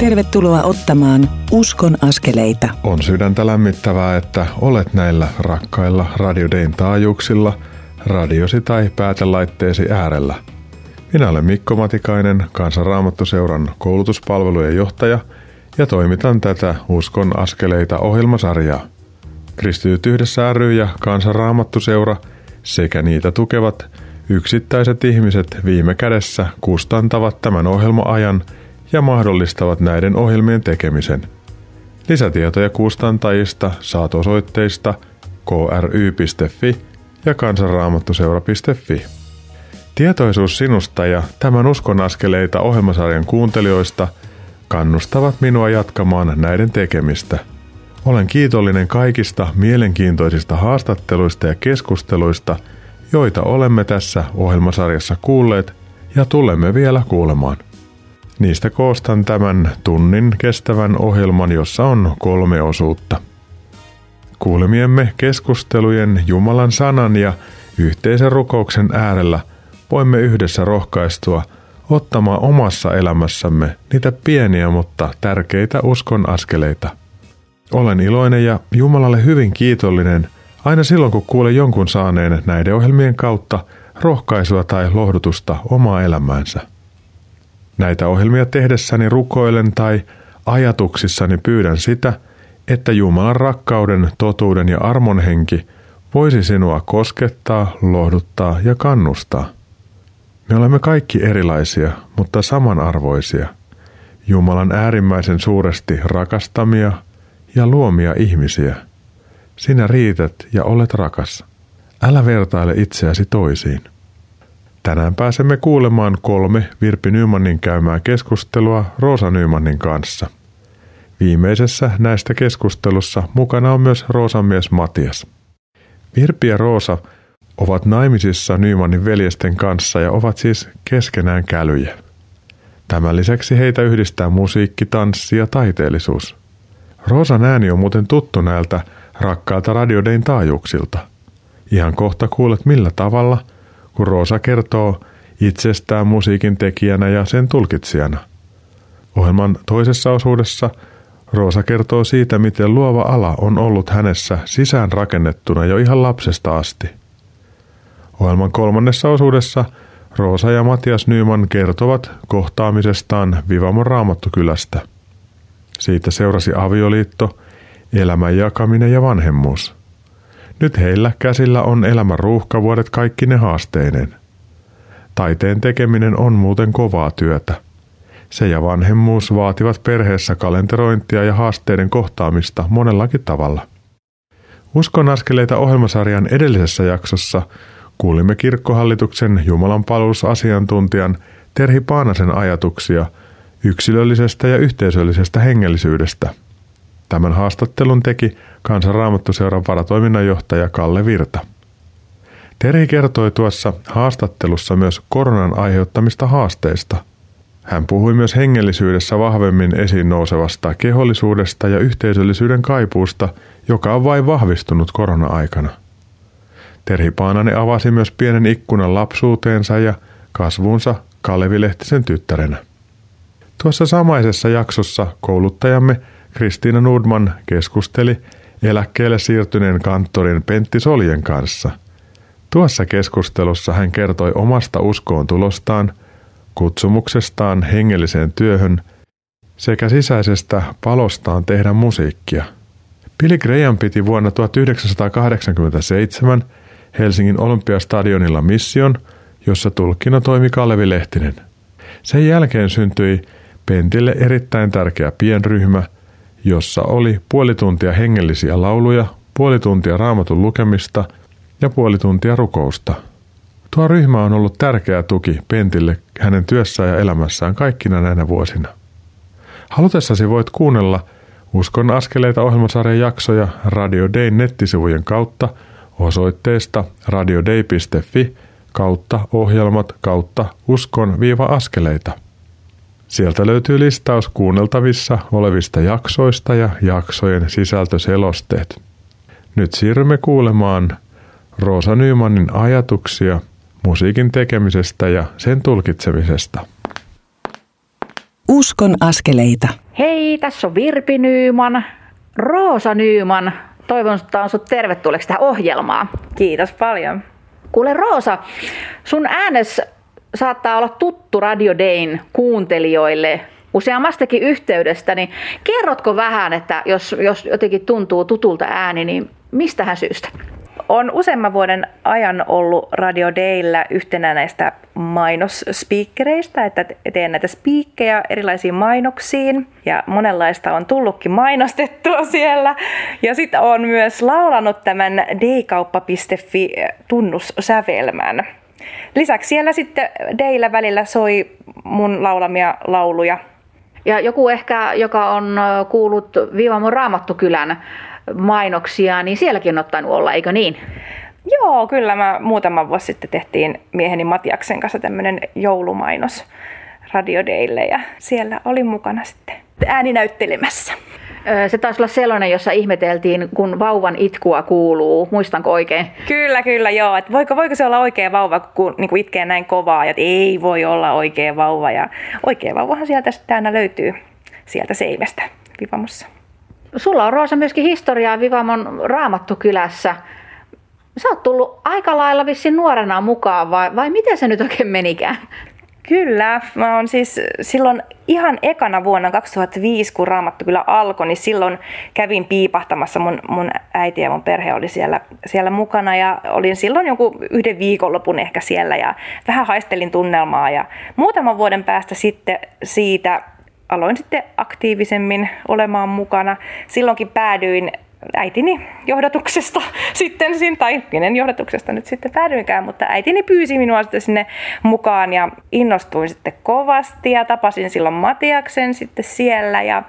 Tervetuloa ottamaan Uskon askeleita. On sydäntä lämmittävää, että olet näillä rakkailla radiodein taajuuksilla, radiosi tai päätelaitteesi äärellä. Minä olen Mikko Matikainen, Kansanraamattuseuran koulutuspalvelujen johtaja ja toimitan tätä Uskon askeleita ohjelmasarjaa. Kristityt yhdessä ry ja Kansanraamattuseura sekä niitä tukevat yksittäiset ihmiset viime kädessä kustantavat tämän ohjelmaajan – ja mahdollistavat näiden ohjelmien tekemisen. Lisätietoja kustantajista saat osoitteista kry.fi ja kansanraamattuseura.fi. Tietoisuus sinusta ja tämän uskon askeleita ohjelmasarjan kuuntelijoista kannustavat minua jatkamaan näiden tekemistä. Olen kiitollinen kaikista mielenkiintoisista haastatteluista ja keskusteluista, joita olemme tässä ohjelmasarjassa kuulleet ja tulemme vielä kuulemaan. Niistä koostan tämän tunnin kestävän ohjelman, jossa on kolme osuutta. Kuulemiemme keskustelujen Jumalan sanan ja yhteisen rukouksen äärellä voimme yhdessä rohkaistua ottamaan omassa elämässämme niitä pieniä mutta tärkeitä uskon askeleita. Olen iloinen ja Jumalalle hyvin kiitollinen aina silloin, kun kuulen jonkun saaneen näiden ohjelmien kautta rohkaisua tai lohdutusta omaa elämäänsä. Näitä ohjelmia tehdessäni rukoilen tai ajatuksissani pyydän sitä, että Jumalan rakkauden, totuuden ja armon henki voisi sinua koskettaa, lohduttaa ja kannustaa. Me olemme kaikki erilaisia, mutta samanarvoisia. Jumalan äärimmäisen suuresti rakastamia ja luomia ihmisiä. Sinä riität ja olet rakas. Älä vertaile itseäsi toisiin. Tänään pääsemme kuulemaan kolme Virpi Nymanin käymää keskustelua Roosa Nymanin kanssa. Viimeisessä näistä keskustelussa mukana on myös Roosan mies Matias. Virpi ja Roosa ovat naimisissa Nymanin veljesten kanssa ja ovat siis keskenään kälyjä. Tämän lisäksi heitä yhdistää musiikki, tanssi ja taiteellisuus. Roosan ääni on muuten tuttu näiltä rakkaalta radiodein taajuuksilta. Ihan kohta kuulet millä tavalla – kun Roosa kertoo itsestään musiikin tekijänä ja sen tulkitsijana. Ohjelman toisessa osuudessa Roosa kertoo siitä, miten luova ala on ollut hänessä sisään rakennettuna jo ihan lapsesta asti. Ohjelman kolmannessa osuudessa Roosa ja Matias Nyman kertovat kohtaamisestaan Vivamon raamattukylästä. Siitä seurasi avioliitto, elämän jakaminen ja vanhemmuus – nyt heillä käsillä on elämän ruuhkavuodet kaikki ne haasteineen. Taiteen tekeminen on muuten kovaa työtä. Se ja vanhemmuus vaativat perheessä kalenterointia ja haasteiden kohtaamista monellakin tavalla. Uskon askeleita ohjelmasarjan edellisessä jaksossa kuulimme kirkkohallituksen Jumalan palvelusasiantuntijan Terhi Paanasen ajatuksia yksilöllisestä ja yhteisöllisestä hengellisyydestä – Tämän haastattelun teki Kansanraamattuseuran varatoiminnanjohtaja Kalle Virta. Teri kertoi tuossa haastattelussa myös koronan aiheuttamista haasteista. Hän puhui myös hengellisyydessä vahvemmin esiin nousevasta kehollisuudesta ja yhteisöllisyyden kaipuusta, joka on vain vahvistunut korona-aikana. Terhi Paananen avasi myös pienen ikkunan lapsuuteensa ja kasvuunsa Kalevi Lehtisen tyttärenä. Tuossa samaisessa jaksossa kouluttajamme Kristiina Nordman keskusteli eläkkeelle siirtyneen kanttorin Pentti Soljen kanssa. Tuossa keskustelussa hän kertoi omasta uskoon tulostaan, kutsumuksestaan hengelliseen työhön sekä sisäisestä palostaan tehdä musiikkia. Billy Graham piti vuonna 1987 Helsingin Olympiastadionilla mission, jossa tulkkina toimi Kalevi Lehtinen. Sen jälkeen syntyi Pentille erittäin tärkeä pienryhmä – jossa oli puoli tuntia hengellisiä lauluja, puoli tuntia raamatun lukemista ja puoli tuntia rukousta. Tuo ryhmä on ollut tärkeä tuki Pentille hänen työssään ja elämässään kaikkina näinä vuosina. Halutessasi voit kuunnella Uskon askeleita ohjelmasarjan jaksoja Radio Day nettisivujen kautta osoitteesta radiodei.fi kautta ohjelmat kautta uskon-askeleita. Sieltä löytyy listaus kuunneltavissa olevista jaksoista ja jaksojen sisältöselosteet. Nyt siirrymme kuulemaan Roosa Nymanin ajatuksia musiikin tekemisestä ja sen tulkitsemisesta. Uskon askeleita. Hei, tässä on Virpi Nyyman, Roosa Nyyman. Toivon, että on sut tervetulleeksi tähän ohjelmaan. Kiitos paljon. Kuule Roosa, sun äänes saattaa olla tuttu Radio Dayn kuuntelijoille useammastakin yhteydestä, niin kerrotko vähän, että jos, jos jotenkin tuntuu tutulta ääni, niin mistähän syystä? On useamman vuoden ajan ollut Radio Dayllä yhtenä näistä mainosspiikkereistä, että teen näitä spiikkejä erilaisiin mainoksiin ja monenlaista on tullutkin mainostettua siellä. Ja sitten on myös laulanut tämän daykauppa.fi tunnussävelmän. Lisäksi siellä sitten Deillä välillä soi mun laulamia lauluja. Ja joku ehkä, joka on kuullut Viivamon Raamattukylän mainoksia, niin sielläkin on ottanut olla, eikö niin? Joo, kyllä. Mä muutama vuosi sitten tehtiin mieheni Matiaksen kanssa tämmöinen joulumainos radiodeille ja siellä oli mukana sitten ääninäyttelemässä. Se taisi olla sellainen, jossa ihmeteltiin, kun vauvan itkua kuuluu. Muistanko oikein? Kyllä, kyllä, joo. Et voiko, voiko se olla oikea vauva, kun niin kuin itkee näin kovaa, että ei voi olla oikea vauva. Ja oikea vauvahan sieltä sitten aina löytyy sieltä seivästä Vivamossa. Sulla on Roosa myöskin historiaa Vivamon Raamattukylässä. Sä oot tullut aika lailla vissiin nuorena mukaan vai, vai miten se nyt oikein menikään? Kyllä, mä oon siis silloin ihan ekana vuonna 2005, kun Raamattu kyllä alkoi, niin silloin kävin piipahtamassa. Mun, mun äiti ja mun perhe oli siellä, siellä mukana ja olin silloin joku yhden viikonlopun ehkä siellä ja vähän haistelin tunnelmaa. Ja muutaman vuoden päästä sitten siitä aloin sitten aktiivisemmin olemaan mukana. Silloinkin päädyin äitini johdatuksesta sitten, tai kenen johdatuksesta nyt sitten päädyinkään, mutta äitini pyysi minua sitten sinne mukaan ja innostuin sitten kovasti ja tapasin silloin Matiaksen sitten siellä ja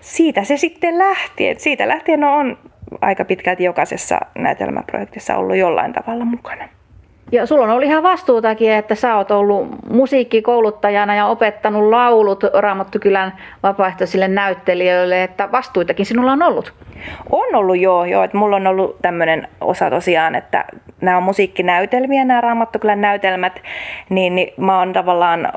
siitä se sitten lähti. Siitä lähtien on aika pitkälti jokaisessa näytelmäprojektissa ollut jollain tavalla mukana. Ja sulla on ollut ihan vastuutakin, että sä oot ollut musiikkikouluttajana ja opettanut laulut Raamattokylän vapaaehtoisille näyttelijöille, että vastuitakin sinulla on ollut. On ollut joo, joo että mulla on ollut tämmöinen osa tosiaan, että nämä on musiikkinäytelmiä, nämä Raamattokylän näytelmät, niin, niin mä oon tavallaan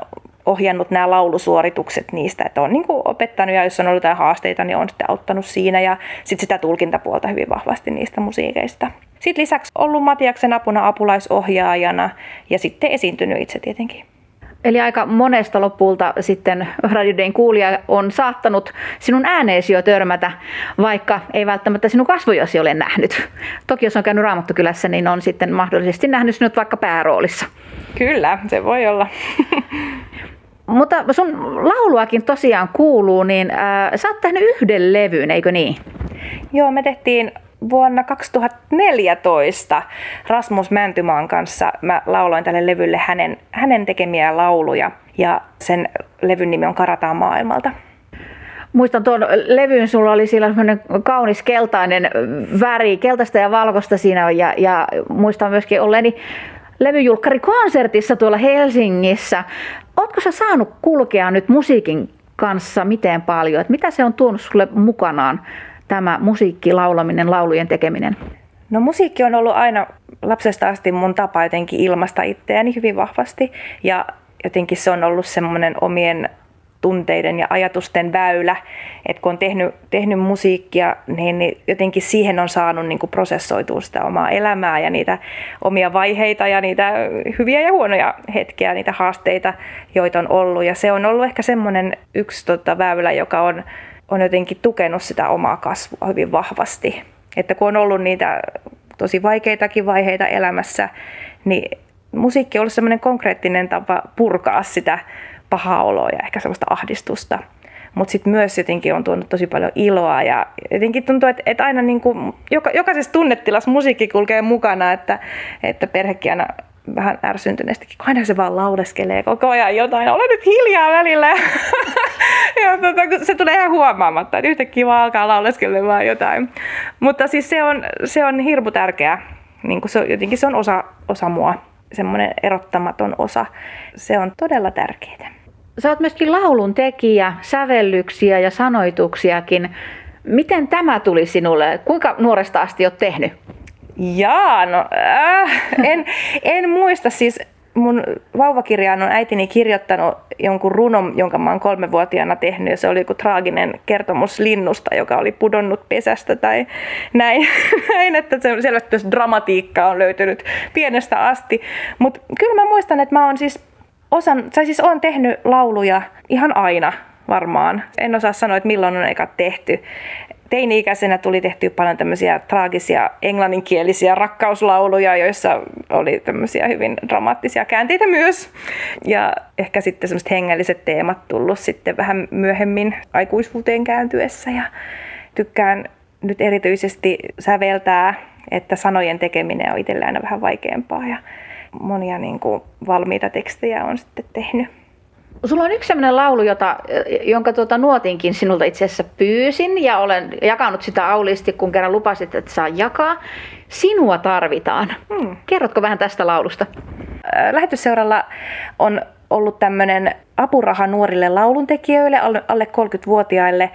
ohjannut nämä laulusuoritukset niistä, että on niin opettanut ja jos on ollut jotain haasteita, niin on sitten auttanut siinä ja sitten sitä tulkintapuolta hyvin vahvasti niistä musiikeista. Sitten lisäksi ollut Matiaksen apuna apulaisohjaajana ja sitten esiintynyt itse tietenkin. Eli aika monesta lopulta sitten radioiden kuulija on saattanut sinun ääneesi jo törmätä, vaikka ei välttämättä sinun kasvojasi ole nähnyt. Toki jos on käynyt Raamattokylässä, niin on sitten mahdollisesti nähnyt sinut vaikka pääroolissa. Kyllä, se voi olla. Mutta sun lauluakin tosiaan kuuluu, niin äh, sä oot tehnyt yhden levyn, eikö niin? Joo, me tehtiin vuonna 2014 Rasmus Mäntymaan kanssa mä lauloin tälle levylle hänen, hänen tekemiä lauluja ja sen levyn nimi on Karataan maailmalta. Muistan tuon levyn, sulla oli siellä semmoinen kaunis keltainen väri, keltaista ja valkoista siinä ja, ja muistan myöskin olleeni levyjulkkarikonsertissa tuolla Helsingissä. Oletko sä saanut kulkea nyt musiikin kanssa miten paljon? Että mitä se on tuonut sulle mukanaan tämä musiikki, laulaminen, laulujen tekeminen? No musiikki on ollut aina lapsesta asti mun tapa jotenkin ilmaista itseäni hyvin vahvasti ja jotenkin se on ollut semmoinen omien tunteiden ja ajatusten väylä, että kun on tehnyt, tehnyt musiikkia, niin, niin jotenkin siihen on saanut niin kuin prosessoitua sitä omaa elämää ja niitä omia vaiheita ja niitä hyviä ja huonoja hetkiä, niitä haasteita, joita on ollut. Ja se on ollut ehkä semmoinen yksi tota, väylä, joka on on jotenkin tukenut sitä omaa kasvua hyvin vahvasti. Että kun on ollut niitä tosi vaikeitakin vaiheita elämässä, niin musiikki on ollut semmoinen konkreettinen tapa purkaa sitä pahaa oloa ja ehkä semmoista ahdistusta. Mutta sitten myös jotenkin on tuonut tosi paljon iloa ja jotenkin tuntuu, että, että aina niin kuin, joka, jokaisessa tunnetilassa musiikki kulkee mukana, että, että perhekin aina vähän ärsyntyneestikin, kun aina se vaan lauleskelee koko ajan jotain, ole nyt hiljaa välillä. ja tota, se tulee ihan huomaamatta, että yhtäkkiä vaan alkaa lauleskelemaan jotain. Mutta siis se on, se on hirmu tärkeää. Niin se, jotenkin se on osa, osa mua, semmoinen erottamaton osa. Se on todella tärkeää. Sä oot myöskin laulun tekijä, sävellyksiä ja sanoituksiakin. Miten tämä tuli sinulle? Kuinka nuoresta asti oot tehnyt? Jaa, no äh, en, en muista siis mun vauvakirjaan on äitini kirjoittanut jonkun runon, jonka mä oon kolmevuotiaana tehnyt, ja se oli joku traaginen kertomus linnusta, joka oli pudonnut pesästä tai näin, näin että se selvästi dramatiikkaa on löytynyt pienestä asti. Mutta kyllä mä muistan, että mä oon siis osan, tai siis oon tehnyt lauluja ihan aina varmaan. En osaa sanoa, että milloin on eka tehty teini-ikäisenä tuli tehty paljon tämmöisiä traagisia englanninkielisiä rakkauslauluja, joissa oli tämmöisiä hyvin dramaattisia käänteitä myös. Ja ehkä sitten semmoiset hengelliset teemat tullut sitten vähän myöhemmin aikuisuuteen kääntyessä. Ja tykkään nyt erityisesti säveltää, että sanojen tekeminen on itsellä aina vähän vaikeampaa ja monia niin kuin valmiita tekstejä on sitten tehnyt. Sulla on yksi sellainen laulu, jota, jonka tuota nuotinkin sinulta itse asiassa pyysin ja olen jakanut sitä auliisti, kun kerran lupasit, että saa jakaa. Sinua tarvitaan. Hmm. Kerrotko vähän tästä laulusta? Lähetysseuralla on ollut tämmöinen apuraha nuorille lauluntekijöille, alle 30-vuotiaille,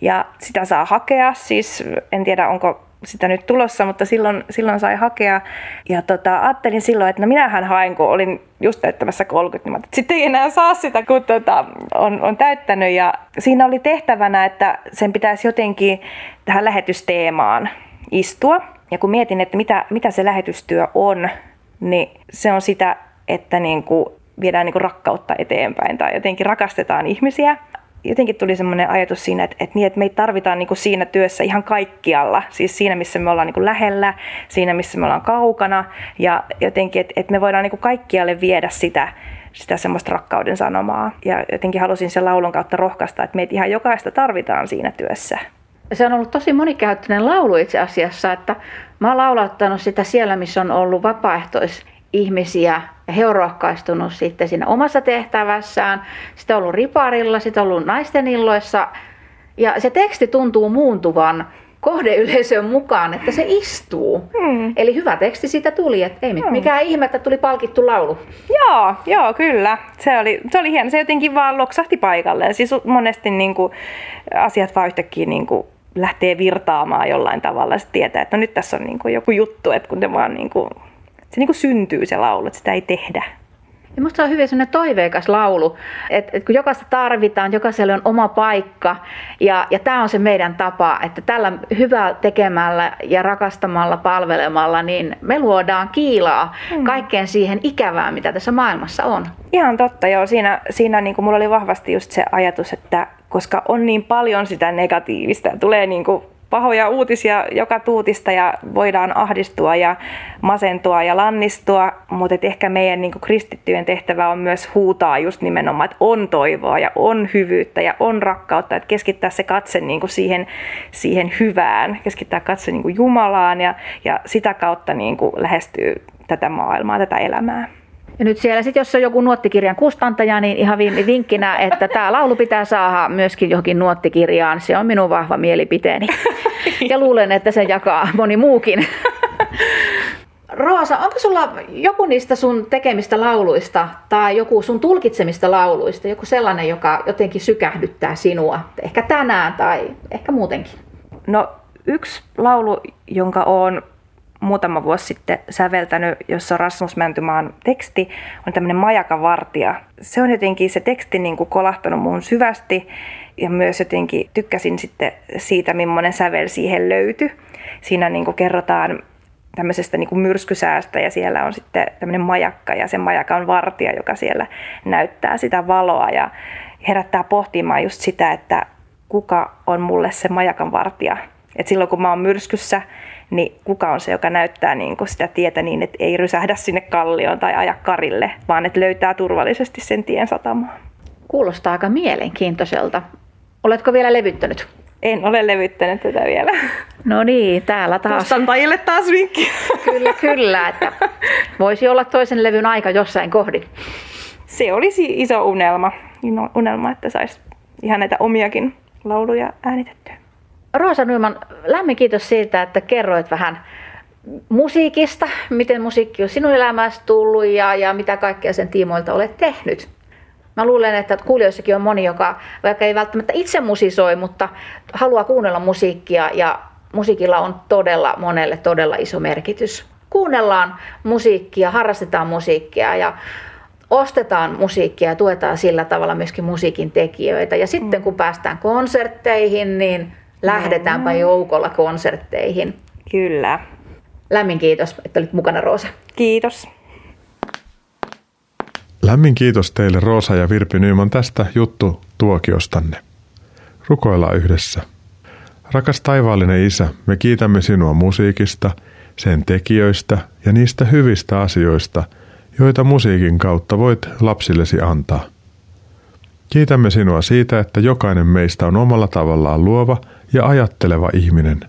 ja sitä saa hakea. Siis en tiedä, onko sitä nyt tulossa, mutta silloin, silloin sai hakea. Ja tota, ajattelin silloin, että no minähän hain, kun olin just täyttämässä 30, niin sitten ei enää saa sitä, kun tota, on, on täyttänyt. Ja siinä oli tehtävänä, että sen pitäisi jotenkin tähän lähetysteemaan istua. Ja kun mietin, että mitä, mitä se lähetystyö on, niin se on sitä, että niin kuin viedään niin kuin rakkautta eteenpäin tai jotenkin rakastetaan ihmisiä jotenkin tuli semmoinen ajatus siinä, että, että, niin, että meitä tarvitaan niin kuin siinä työssä ihan kaikkialla. Siis siinä, missä me ollaan niin kuin lähellä, siinä, missä me ollaan kaukana. Ja jotenkin, että, että me voidaan niin kuin kaikkialle viedä sitä, sitä semmoista rakkauden sanomaa. Ja jotenkin halusin sen laulun kautta rohkaista, että meitä ihan jokaista tarvitaan siinä työssä. Se on ollut tosi monikäyttöinen laulu itse asiassa, että mä oon laulattanut sitä siellä, missä on ollut vapaaehtois ihmisiä ja he on rohkaistunut sitten siinä omassa tehtävässään. Sitten on ollut riparilla, sitten on ollut naisten illoissa ja se teksti tuntuu muuntuvan kohdeyleisön mukaan, että se istuu. Hmm. Eli hyvä teksti siitä tuli, että ei hmm. mikään ihme, että tuli palkittu laulu. Joo, joo, kyllä. Se oli, se oli hieno. Se jotenkin vaan loksahti paikalle. Siis monesti niin kuin, asiat vaan yhtäkkiä niin kuin, lähtee virtaamaan jollain tavalla. Sitten tietää, että no nyt tässä on niin kuin, joku juttu, että kun te vaan niin kuin, se niin syntyy se laulu, että sitä ei tehdä. Ja musta on hyvin sellainen toiveikas laulu, että, että kun jokaista tarvitaan, jokaiselle on oma paikka ja, ja tämä on se meidän tapa, että tällä hyvää tekemällä ja rakastamalla, palvelemalla, niin me luodaan kiilaa hmm. kaikkeen siihen ikävään, mitä tässä maailmassa on. Ihan totta, joo. Siinä, siinä niin kuin mulla oli vahvasti just se ajatus, että koska on niin paljon sitä negatiivista, tulee niin kuin pahoja uutisia joka tuutista ja voidaan ahdistua ja masentua ja lannistua, mutta et ehkä meidän niin kristittyjen tehtävä on myös huutaa just nimenomaan, että on toivoa ja on hyvyyttä ja on rakkautta, että keskittää se katse niin siihen, siihen hyvään, keskittää katse niin Jumalaan ja, ja sitä kautta niin lähestyy tätä maailmaa, tätä elämää. Ja nyt siellä sitten, jos on joku nuottikirjan kustantaja, niin ihan vinkkinä, että tämä laulu pitää saada myöskin johonkin nuottikirjaan. Se on minun vahva mielipiteeni. Ja luulen, että se jakaa moni muukin. Roosa, onko sulla joku niistä sun tekemistä lauluista tai joku sun tulkitsemista lauluista, joku sellainen, joka jotenkin sykähdyttää sinua, ehkä tänään tai ehkä muutenkin? No yksi laulu, jonka olen muutama vuosi sitten säveltänyt, jossa Rasmus Mäntymaan teksti, on tämmöinen Majakavartija. Se on jotenkin se teksti niin kuin kolahtanut muun syvästi ja myös jotenkin tykkäsin sitten siitä, millainen sävel siihen löytyi. Siinä niin kuin kerrotaan tämmöisestä niin kuin myrskysäästä ja siellä on sitten tämmöinen majakka ja se majakka on vartija, joka siellä näyttää sitä valoa ja herättää pohtimaan just sitä, että kuka on mulle se majakan vartija. Et silloin kun mä oon myrskyssä, niin kuka on se, joka näyttää niin kuin sitä tietä niin, että ei rysähdä sinne kallioon tai aja karille, vaan että löytää turvallisesti sen tien satamaan. Kuulostaa aika mielenkiintoiselta. Oletko vielä levyttänyt? En ole levyttänyt tätä vielä. No niin, täällä taas. Kustantajille taas vinkki. Kyllä, kyllä. Että voisi olla toisen levyn aika jossain kohdin. Se olisi iso unelma, unelma että saisi ihan näitä omiakin lauluja äänitettyä. Roosa Nyman, lämmin kiitos siitä, että kerroit vähän musiikista, miten musiikki on sinun elämässä tullut ja, ja mitä kaikkea sen tiimoilta olet tehnyt. Mä luulen, että kuulijoissakin on moni, joka vaikka ei välttämättä itse musisoi, mutta haluaa kuunnella musiikkia ja musiikilla on todella monelle todella iso merkitys. kuunnellaan musiikkia, harrastetaan musiikkia ja ostetaan musiikkia ja tuetaan sillä tavalla myöskin musiikin tekijöitä. Ja sitten kun päästään konsertteihin, niin lähdetäänpä joukolla konsertteihin. Kyllä. Lämmin kiitos, että olit mukana Roosa. Kiitos. Lämmin kiitos teille Roosa ja Virpi Nyman tästä juttu tuokiostanne. Rukoillaan yhdessä. Rakas taivaallinen Isä, me kiitämme sinua musiikista, sen tekijöistä ja niistä hyvistä asioista, joita musiikin kautta voit lapsillesi antaa. Kiitämme sinua siitä, että jokainen meistä on omalla tavallaan luova ja ajatteleva ihminen.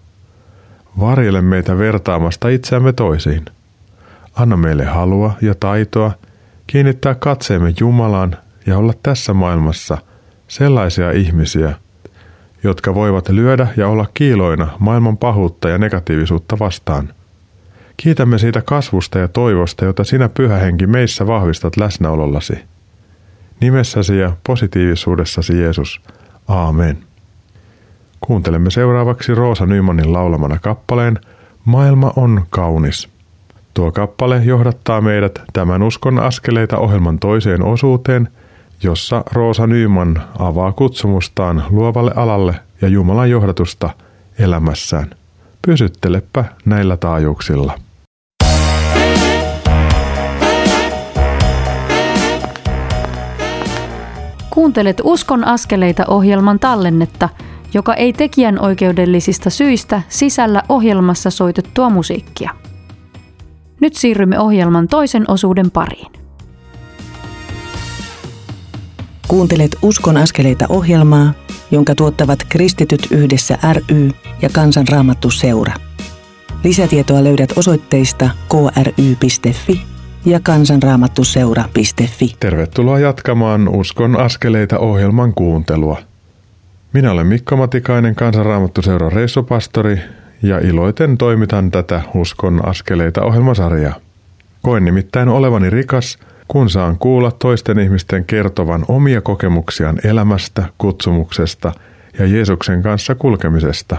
Varjele meitä vertaamasta itseämme toisiin. Anna meille halua ja taitoa kiinnittää katseemme Jumalaan ja olla tässä maailmassa sellaisia ihmisiä, jotka voivat lyödä ja olla kiiloina maailman pahuutta ja negatiivisuutta vastaan. Kiitämme siitä kasvusta ja toivosta, jota sinä pyhä henki meissä vahvistat läsnäolollasi. Nimessäsi ja positiivisuudessasi Jeesus. Aamen. Kuuntelemme seuraavaksi Roosa Nymanin laulamana kappaleen Maailma on kaunis. Tuo kappale johdattaa meidät tämän uskon askeleita ohjelman toiseen osuuteen, jossa Roosa Nyman avaa kutsumustaan luovalle alalle ja Jumalan johdatusta elämässään. Pysyttelepä näillä taajuuksilla. Kuuntelet Uskon askeleita ohjelman tallennetta, joka ei tekijän oikeudellisista syistä sisällä ohjelmassa soitettua musiikkia. Nyt siirrymme ohjelman toisen osuuden pariin. Kuuntelet Uskon askeleita ohjelmaa, jonka tuottavat Kristityt yhdessä ry ja Kansanraamattu seura. Lisätietoa löydät osoitteista kry.fi ja kansanraamattuseura.fi. Tervetuloa jatkamaan Uskon askeleita ohjelman kuuntelua. Minä olen Mikko Matikainen, Kansanraamattuseuran reissupastori ja iloiten toimitan tätä Uskon askeleita ohjelmasarjaa. Koen nimittäin olevani rikas, kun saan kuulla toisten ihmisten kertovan omia kokemuksiaan elämästä, kutsumuksesta ja Jeesuksen kanssa kulkemisesta.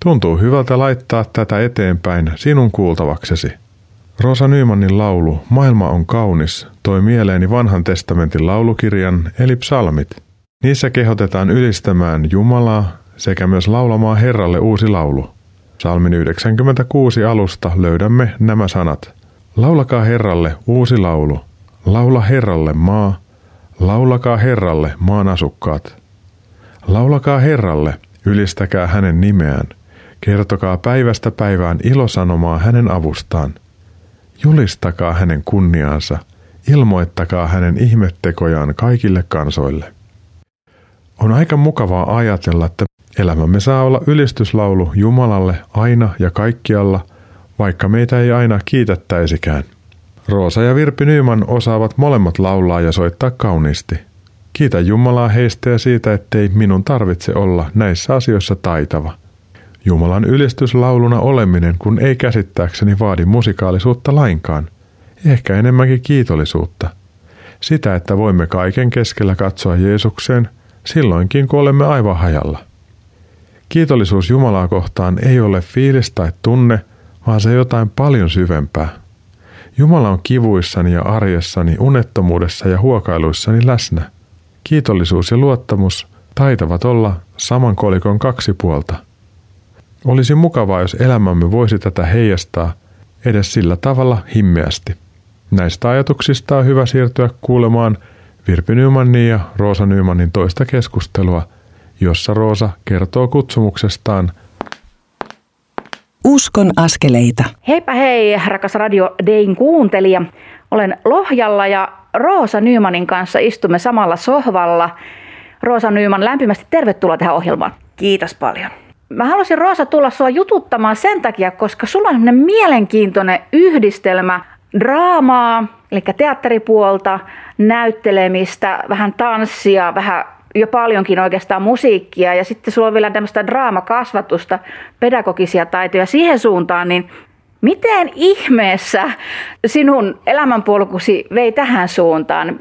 Tuntuu hyvältä laittaa tätä eteenpäin sinun kuultavaksesi. Rosa Nymanin laulu Maailma on kaunis toi mieleeni vanhan testamentin laulukirjan eli psalmit. Niissä kehotetaan ylistämään Jumalaa sekä myös laulamaan Herralle uusi laulu. Psalmin 96 alusta löydämme nämä sanat. Laulakaa Herralle uusi laulu. Laula Herralle maa. Laulakaa Herralle maan asukkaat. Laulakaa Herralle, ylistäkää hänen nimeään. Kertokaa päivästä päivään ilosanomaa hänen avustaan. Julistakaa hänen kunniaansa. Ilmoittakaa hänen ihmettekojaan kaikille kansoille. On aika mukavaa ajatella, että Elämämme saa olla ylistyslaulu Jumalalle aina ja kaikkialla, vaikka meitä ei aina kiitettäisikään. Roosa ja Virpi Nyyman osaavat molemmat laulaa ja soittaa kauniisti. Kiitä Jumalaa heistä ja siitä, ettei minun tarvitse olla näissä asioissa taitava. Jumalan ylistyslauluna oleminen, kun ei käsittääkseni vaadi musikaalisuutta lainkaan. Ehkä enemmänkin kiitollisuutta. Sitä, että voimme kaiken keskellä katsoa Jeesukseen, silloinkin kun olemme aivan hajalla. Kiitollisuus Jumalaa kohtaan ei ole fiilis tai tunne, vaan se jotain paljon syvempää. Jumala on kivuissani ja arjessani, unettomuudessa ja huokailuissani läsnä. Kiitollisuus ja luottamus taitavat olla saman kolikon kaksi puolta. Olisi mukavaa, jos elämämme voisi tätä heijastaa edes sillä tavalla himmeästi. Näistä ajatuksista on hyvä siirtyä kuulemaan Virpi Nymanin ja Roosa Nymanin toista keskustelua – jossa Roosa kertoo kutsumuksestaan. Uskon askeleita. Heipä hei, rakas Radio Dayn kuuntelija. Olen Lohjalla ja Roosa Nymanin kanssa istumme samalla sohvalla. Roosa Nyman, lämpimästi tervetuloa tähän ohjelmaan. Kiitos paljon. Mä halusin Roosa tulla sua jututtamaan sen takia, koska sulla on mielenkiintoinen yhdistelmä draamaa, eli teatteripuolta, näyttelemistä, vähän tanssia, vähän jo paljonkin oikeastaan musiikkia ja sitten sulla on vielä tämmöistä draamakasvatusta, pedagogisia taitoja siihen suuntaan, niin miten ihmeessä sinun elämänpolkusi vei tähän suuntaan?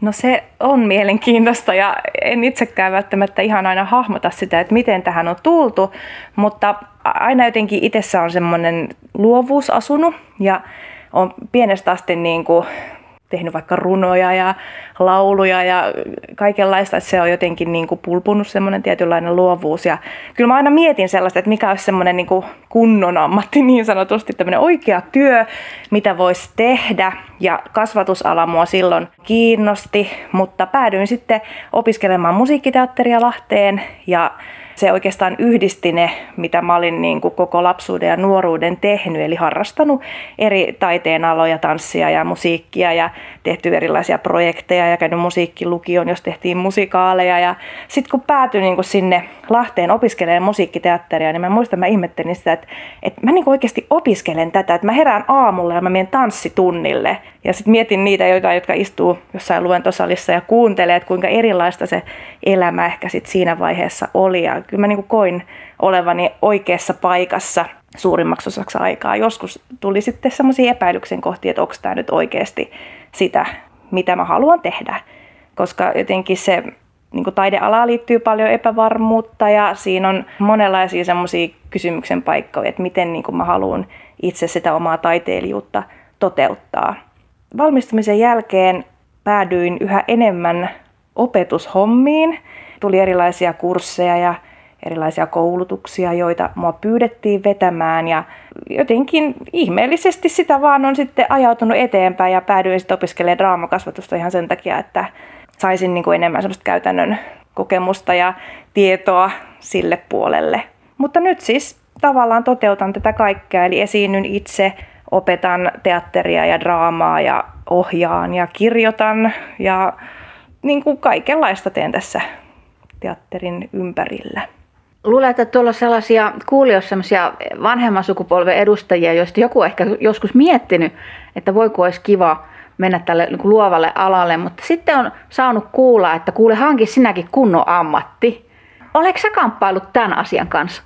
No se on mielenkiintoista ja en itsekään välttämättä ihan aina hahmota sitä, että miten tähän on tultu, mutta aina jotenkin itsessä on semmoinen luovuus asunut ja on pienestä asti niin kuin tehnyt vaikka runoja ja lauluja ja kaikenlaista, että se on jotenkin niin kuin pulpunut semmoinen tietynlainen luovuus. Ja kyllä mä aina mietin sellaista, että mikä olisi semmoinen niin kuin kunnon ammatti niin sanotusti, tämmöinen oikea työ, mitä voisi tehdä. Ja kasvatusala mua silloin kiinnosti, mutta päädyin sitten opiskelemaan musiikkiteatteria Lahteen ja se oikeastaan yhdisti ne, mitä mä olin niin kuin koko lapsuuden ja nuoruuden tehnyt, eli harrastanut eri taiteen aloja, tanssia ja musiikkia ja tehty erilaisia projekteja ja käynyt musiikkilukion, jos tehtiin musikaaleja. Ja sitten kun päätyin niin kuin sinne Lahteen opiskelemaan musiikkiteatteria, niin mä muistan, mä ihmettelin sitä, että, että mä niin oikeasti opiskelen tätä, että mä herään aamulla ja mä menen tanssitunnille. Ja sitten mietin niitä, joita, jotka istuu jossain luentosalissa ja kuuntelee, että kuinka erilaista se elämä ehkä sit siinä vaiheessa oli. Ja kyllä mä niin koin olevani oikeassa paikassa suurimmaksi osaksi aikaa. Joskus tuli sitten semmoisia epäilyksen kohtia, että onko tämä nyt oikeasti sitä, mitä mä haluan tehdä. Koska jotenkin se niin kuin taideala liittyy paljon epävarmuutta ja siinä on monenlaisia semmoisia kysymyksen paikkoja, että miten niin kuin mä haluan itse sitä omaa taiteilijuutta toteuttaa. Valmistumisen jälkeen päädyin yhä enemmän opetushommiin. Tuli erilaisia kursseja ja erilaisia koulutuksia, joita mua pyydettiin vetämään ja jotenkin ihmeellisesti sitä vaan on sitten ajautunut eteenpäin ja päädyin sitten opiskelemaan draamakasvatusta ihan sen takia, että saisin niin kuin enemmän sellaista käytännön kokemusta ja tietoa sille puolelle. Mutta nyt siis tavallaan toteutan tätä kaikkea, eli esiinnyn itse, opetan teatteria ja draamaa ja ohjaan ja kirjoitan ja niin kuin kaikenlaista teen tässä teatterin ympärillä. Luulen, että tuolla on sellaisia kuulijoissa sellaisia vanhemman sukupolven edustajia, joista joku ehkä joskus miettinyt, että voiko olisi kiva mennä tälle niin luovalle alalle, mutta sitten on saanut kuulla, että kuule hanki sinäkin kunnon ammatti. Oletko sä kamppailut tämän asian kanssa?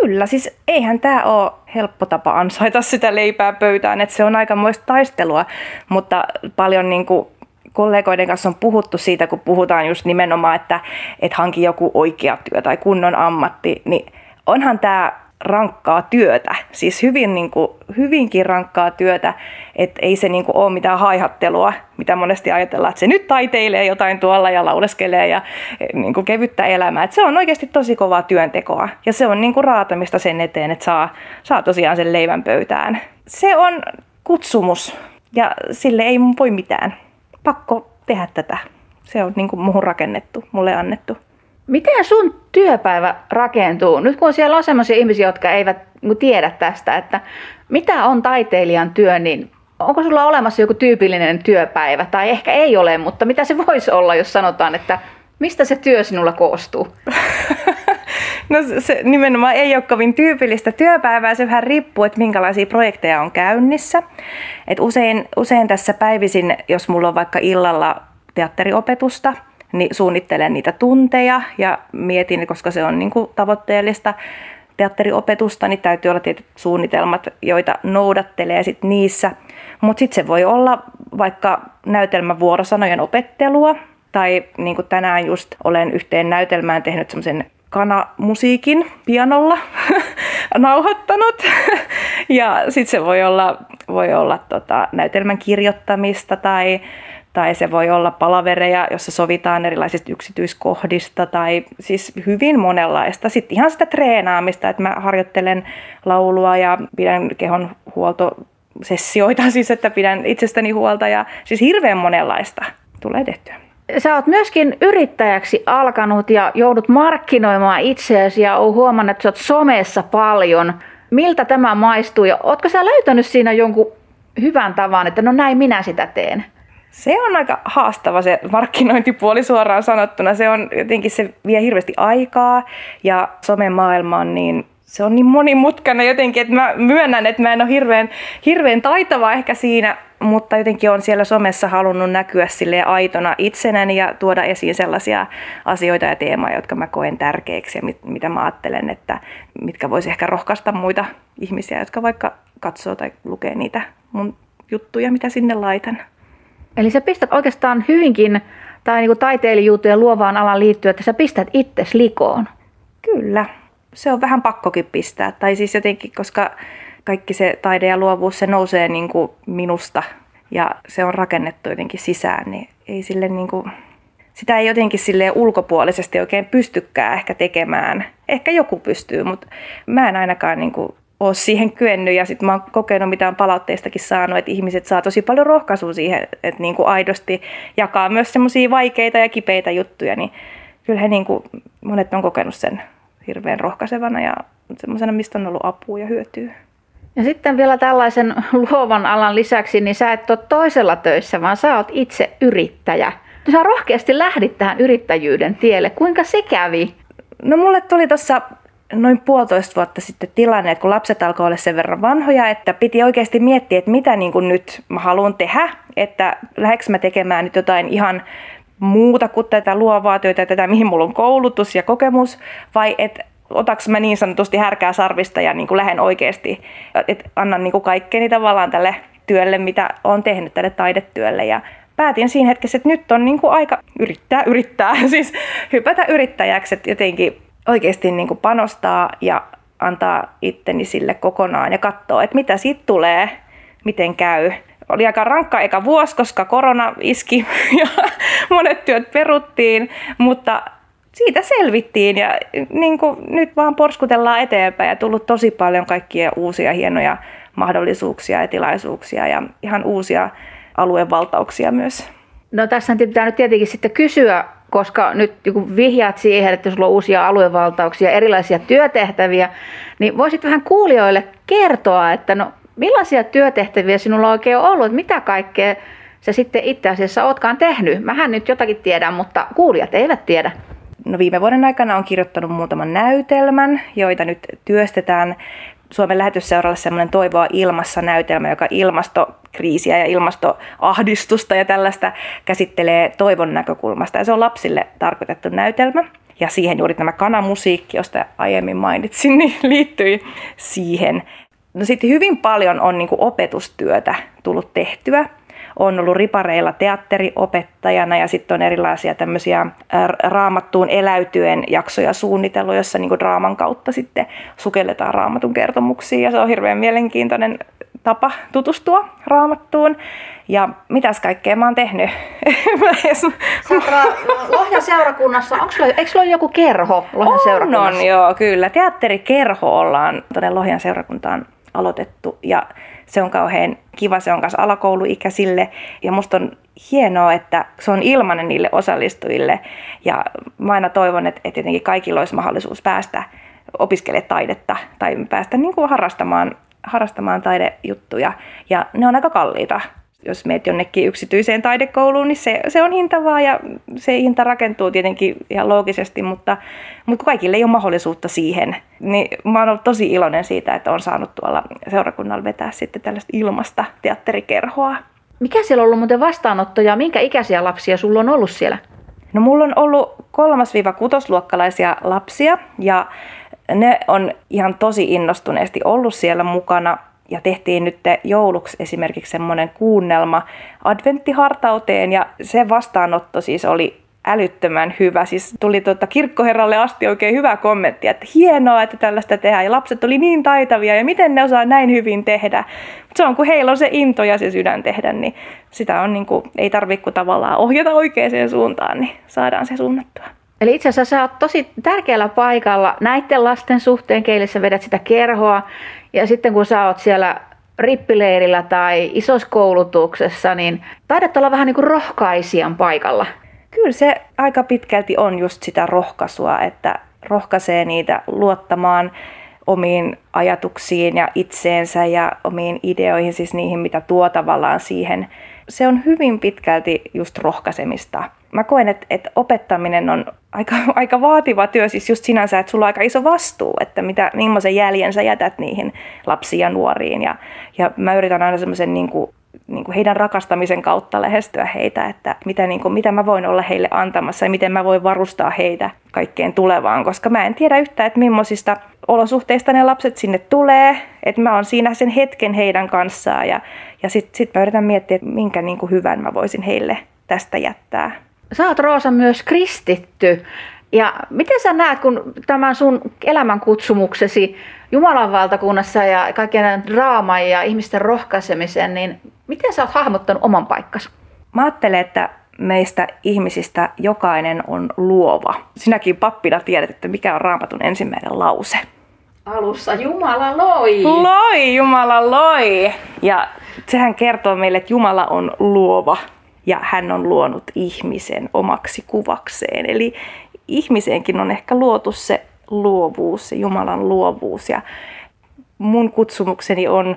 Kyllä, siis eihän tämä ole helppo tapa ansaita sitä leipää pöytään, että se on aikamoista taistelua, mutta paljon niin kuin kollegoiden kanssa on puhuttu siitä, kun puhutaan just nimenomaan, että, että hanki joku oikea työ tai kunnon ammatti, niin onhan tämä rankkaa työtä, siis hyvin, niin kuin, hyvinkin rankkaa työtä, että ei se niin kuin, ole mitään haihattelua, mitä monesti ajatellaan, että se nyt taiteilee jotain tuolla ja lauleskelee ja niin kuin, kevyttä elämää. Että se on oikeasti tosi kovaa työntekoa ja se on niin kuin, raatamista sen eteen, että saa, saa tosiaan sen leivän pöytään. Se on kutsumus ja sille ei voi mitään pakko tehdä tätä. Se on niin kuin muuhun rakennettu, mulle annettu. Miten sun työpäivä rakentuu? Nyt kun siellä on sellaisia ihmisiä, jotka eivät niin tiedä tästä, että mitä on taiteilijan työ, niin onko sulla olemassa joku tyypillinen työpäivä? Tai ehkä ei ole, mutta mitä se voisi olla, jos sanotaan, että mistä se työ sinulla koostuu? No se nimenomaan ei ole kovin tyypillistä työpäivää, se vähän riippuu, että minkälaisia projekteja on käynnissä. Et usein, usein tässä päivisin, jos mulla on vaikka illalla teatteriopetusta, niin suunnittelen niitä tunteja ja mietin, koska se on niin kuin tavoitteellista teatteriopetusta, niin täytyy olla tietyt suunnitelmat, joita noudattelee sit niissä. Mutta sitten se voi olla vaikka näytelmävuorosanojen opettelua, tai niin kuin tänään just olen yhteen näytelmään tehnyt semmoisen kanamusiikin pianolla nauhoittanut. ja sitten se voi olla, voi olla tota, näytelmän kirjoittamista tai, tai se voi olla palavereja, jossa sovitaan erilaisista yksityiskohdista tai siis hyvin monenlaista. Sitten ihan sitä treenaamista, että mä harjoittelen laulua ja pidän kehon huoltosessioita, siis että pidän itsestäni huolta ja siis hirveän monenlaista tulee tehtyä sä oot myöskin yrittäjäksi alkanut ja joudut markkinoimaan itseäsi ja oon huomannut, että sä oot somessa paljon. Miltä tämä maistuu ja ootko sä löytänyt siinä jonkun hyvän tavan, että no näin minä sitä teen? Se on aika haastava se markkinointipuoli suoraan sanottuna. Se on jotenkin, se vie hirveästi aikaa ja somemaailma on niin se on niin monimutkainen jotenkin, että mä myönnän, että mä en ole hirveän, hirveän taitava ehkä siinä, mutta jotenkin on siellä somessa halunnut näkyä sille aitona itsenäni ja tuoda esiin sellaisia asioita ja teemoja, jotka mä koen tärkeiksi ja mit, mitä mä ajattelen, että mitkä voisi ehkä rohkaista muita ihmisiä, jotka vaikka katsoo tai lukee niitä mun juttuja, mitä sinne laitan. Eli sä pistät oikeastaan hyvinkin tai niin taiteilijuuteen ja luovaan alan liittyen, että sä pistät itses likoon. Kyllä, se on vähän pakkokin pistää. Tai siis jotenkin, koska kaikki se taide ja luovuus, se nousee niin kuin minusta ja se on rakennettu jotenkin sisään, niin ei sille niin kuin, sitä ei jotenkin sille ulkopuolisesti oikein pystykään ehkä tekemään. Ehkä joku pystyy, mutta mä en ainakaan niin kuin ole siihen kyennyt ja sitten mä oon kokenut, mitä on palautteistakin saanut, että ihmiset saa tosi paljon rohkaisua siihen, että niin kuin aidosti jakaa myös semmoisia vaikeita ja kipeitä juttuja, niin kyllä he niin kuin, monet on kokenut sen hirveän rohkaisevana ja semmoisena, mistä on ollut apua ja hyötyä. Ja sitten vielä tällaisen luovan alan lisäksi, niin sä et ole toisella töissä, vaan sä oot itse yrittäjä. Sä rohkeasti lähdit tähän yrittäjyyden tielle. Kuinka se kävi? No mulle tuli tuossa noin puolitoista vuotta sitten tilanne, että kun lapset alkoivat olla sen verran vanhoja, että piti oikeasti miettiä, että mitä niin kuin nyt mä haluan tehdä, että lähdekö mä tekemään nyt jotain ihan muuta kuin tätä luovaa työtä, tätä mihin mulla on koulutus ja kokemus, vai että otaks mä niin sanotusti härkää sarvista ja niin kuin lähden oikeasti, että annan niin kuin kaikkeni tavallaan tälle työlle, mitä olen tehnyt tälle taidetyölle. Ja päätin siinä hetkessä, että nyt on niin kuin aika yrittää, yrittää, siis hypätä yrittäjäksi, että jotenkin oikeasti niin kuin panostaa ja antaa itteni sille kokonaan ja katsoa, että mitä siitä tulee, miten käy. Oli aika rankka eka vuosi, koska korona iski ja monet työt peruttiin, mutta siitä selvittiin ja niin kuin nyt vaan porskutellaan eteenpäin ja tullut tosi paljon kaikkia uusia hienoja mahdollisuuksia ja tilaisuuksia ja ihan uusia aluevaltauksia myös. No tässä pitää nyt tietenkin sitten kysyä, koska nyt vihjaat siihen, että sulla on uusia aluevaltauksia, erilaisia työtehtäviä, niin voisit vähän kuulijoille kertoa, että no millaisia työtehtäviä sinulla oikein on ollut, mitä kaikkea sä sitten itse asiassa ootkaan tehnyt. Mähän nyt jotakin tiedän, mutta kuulijat eivät tiedä. No viime vuoden aikana on kirjoittanut muutaman näytelmän, joita nyt työstetään Suomen lähetysseuralle semmoinen Toivoa ilmassa näytelmä, joka ilmastokriisiä ja ilmastoahdistusta ja tällaista käsittelee toivon näkökulmasta. Ja se on lapsille tarkoitettu näytelmä. Ja siihen juuri tämä kanamusiikki, josta aiemmin mainitsin, niin liittyi siihen. No sitten hyvin paljon on niin opetustyötä tullut tehtyä on ollut ripareilla teatteriopettajana ja sitten on erilaisia tämmöisiä raamattuun eläytyen jaksoja suunnitellut, jossa niin draaman kautta sitten sukelletaan raamatun kertomuksiin ja se on hirveän mielenkiintoinen tapa tutustua raamattuun. Ja mitäs kaikkea mä oon tehnyt? Lohjan seurakunnassa, onko sulla, eikö sulla ole joku kerho Lohjan on, seurakunnassa? On, joo, kyllä. Teatterikerho ollaan tuonne Lohjan seurakuntaan aloitettu ja se on kauhean kiva, se on myös alakouluikäisille ja musta on hienoa, että se on ilmainen niille osallistujille. Ja mä aina toivon, että, että jotenkin kaikilla olisi mahdollisuus päästä opiskelemaan taidetta tai päästä niin kuin harrastamaan, harrastamaan taidejuttuja. Ja ne on aika kalliita jos meet jonnekin yksityiseen taidekouluun, niin se, se on hintavaa ja se hinta rakentuu tietenkin ihan loogisesti, mutta, mutta kaikille ei ole mahdollisuutta siihen. Niin mä oon ollut tosi iloinen siitä, että on saanut tuolla seurakunnalla vetää sitten tällaista ilmasta teatterikerhoa. Mikä siellä on ollut muuten vastaanotto ja minkä ikäisiä lapsia sulla on ollut siellä? No mulla on ollut kolmas-kutosluokkalaisia lapsia ja ne on ihan tosi innostuneesti ollut siellä mukana ja tehtiin nyt jouluksi esimerkiksi semmoinen kuunnelma adventtihartauteen ja se vastaanotto siis oli älyttömän hyvä. Siis tuli tuota kirkkoherralle asti oikein hyvä kommentti, että hienoa, että tällaista tehdään. Ja lapset oli niin taitavia ja miten ne osaa näin hyvin tehdä. Mutta se on, kun heillä on se into ja se sydän tehdä, niin sitä on niin kuin, ei tarvitse tavallaan ohjata oikeaan suuntaan, niin saadaan se suunnattua. Eli itse asiassa sä oot tosi tärkeällä paikalla näiden lasten suhteen, keille sä vedät sitä kerhoa. Ja sitten kun sä oot siellä rippileirillä tai isossa koulutuksessa, niin taidat olla vähän niin kuin rohkaisijan paikalla. Kyllä se aika pitkälti on just sitä rohkaisua, että rohkaisee niitä luottamaan omiin ajatuksiin ja itseensä ja omiin ideoihin, siis niihin, mitä tuo tavallaan siihen. Se on hyvin pitkälti just rohkaisemista mä koen, että, että opettaminen on aika, aika vaativa työ, siis just sinänsä, että sulla on aika iso vastuu, että mitä, millaisen jäljen sä jätät niihin lapsiin ja nuoriin. Ja, ja mä yritän aina semmoisen niin kuin, niin kuin heidän rakastamisen kautta lähestyä heitä, että mitä, niin kuin, mitä mä voin olla heille antamassa ja miten mä voin varustaa heitä kaikkeen tulevaan, koska mä en tiedä yhtään, että millaisista olosuhteista ne lapset sinne tulee, että mä oon siinä sen hetken heidän kanssaan ja, ja sitten sit mä yritän miettiä, että minkä niin kuin hyvän mä voisin heille tästä jättää. Sä oot Roosa myös kristitty. Ja miten sä näet, kun tämän sun elämänkutsumuksesi Jumalan valtakunnassa ja kaikkien draaman ja ihmisten rohkaisemisen, niin miten sä oot hahmottanut oman paikkasi? Mä ajattelen, että meistä ihmisistä jokainen on luova. Sinäkin pappina tiedät, että mikä on raamatun ensimmäinen lause. Alussa Jumala loi. Loi, Jumala loi. Ja sehän kertoo meille, että Jumala on luova ja hän on luonut ihmisen omaksi kuvakseen. Eli ihmiseenkin on ehkä luotu se luovuus, se Jumalan luovuus. Ja mun kutsumukseni on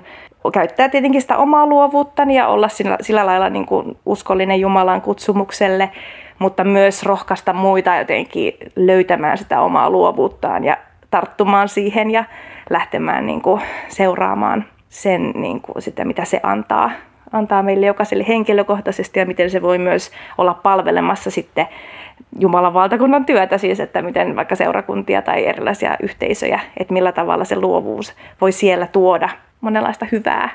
käyttää tietenkin sitä omaa luovuuttani ja olla sillä, sillä lailla niin kuin uskollinen Jumalan kutsumukselle, mutta myös rohkaista muita jotenkin löytämään sitä omaa luovuuttaan ja tarttumaan siihen ja lähtemään niin kuin seuraamaan sen, niin kuin sitä, mitä se antaa, antaa meille jokaiselle henkilökohtaisesti ja miten se voi myös olla palvelemassa sitten Jumalan valtakunnan työtä, siis että miten vaikka seurakuntia tai erilaisia yhteisöjä, että millä tavalla se luovuus voi siellä tuoda monenlaista hyvää.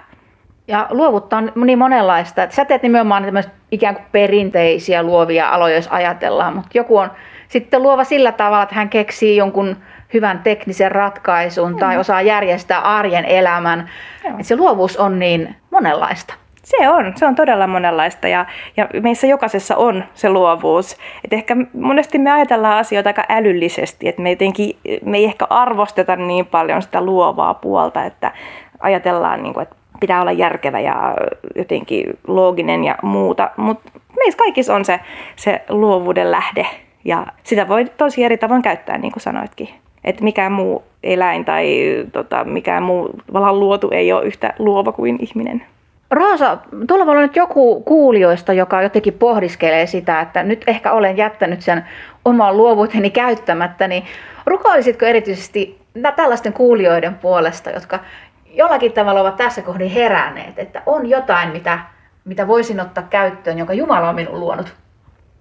Ja luovuutta on niin monenlaista, sä teet nimenomaan ikään kuin perinteisiä luovia aloja, jos ajatellaan, mutta joku on sitten luova sillä tavalla, että hän keksii jonkun hyvän teknisen ratkaisun mm. tai osaa järjestää arjen elämän. Että se luovuus on niin monenlaista. Se on, se on todella monenlaista ja, ja meissä jokaisessa on se luovuus. Et ehkä monesti me ajatellaan asioita aika älyllisesti, että me, jotenkin, me ei ehkä arvosteta niin paljon sitä luovaa puolta, että ajatellaan, niin kuin, että pitää olla järkevä ja jotenkin looginen ja muuta, mutta meissä kaikissa on se, se luovuuden lähde ja sitä voi tosi eri tavoin käyttää, niin kuin sanoitkin. Että mikään muu eläin tai tota, mikään muu luotu ei ole yhtä luova kuin ihminen. Roosa, tuolla voi olla nyt joku kuulijoista, joka jotenkin pohdiskelee sitä, että nyt ehkä olen jättänyt sen oman luovuuteni käyttämättä, niin rukoilisitko erityisesti tällaisten kuulijoiden puolesta, jotka jollakin tavalla ovat tässä kohdin heränneet, että on jotain, mitä, mitä voisin ottaa käyttöön, jonka Jumala on minun luonut?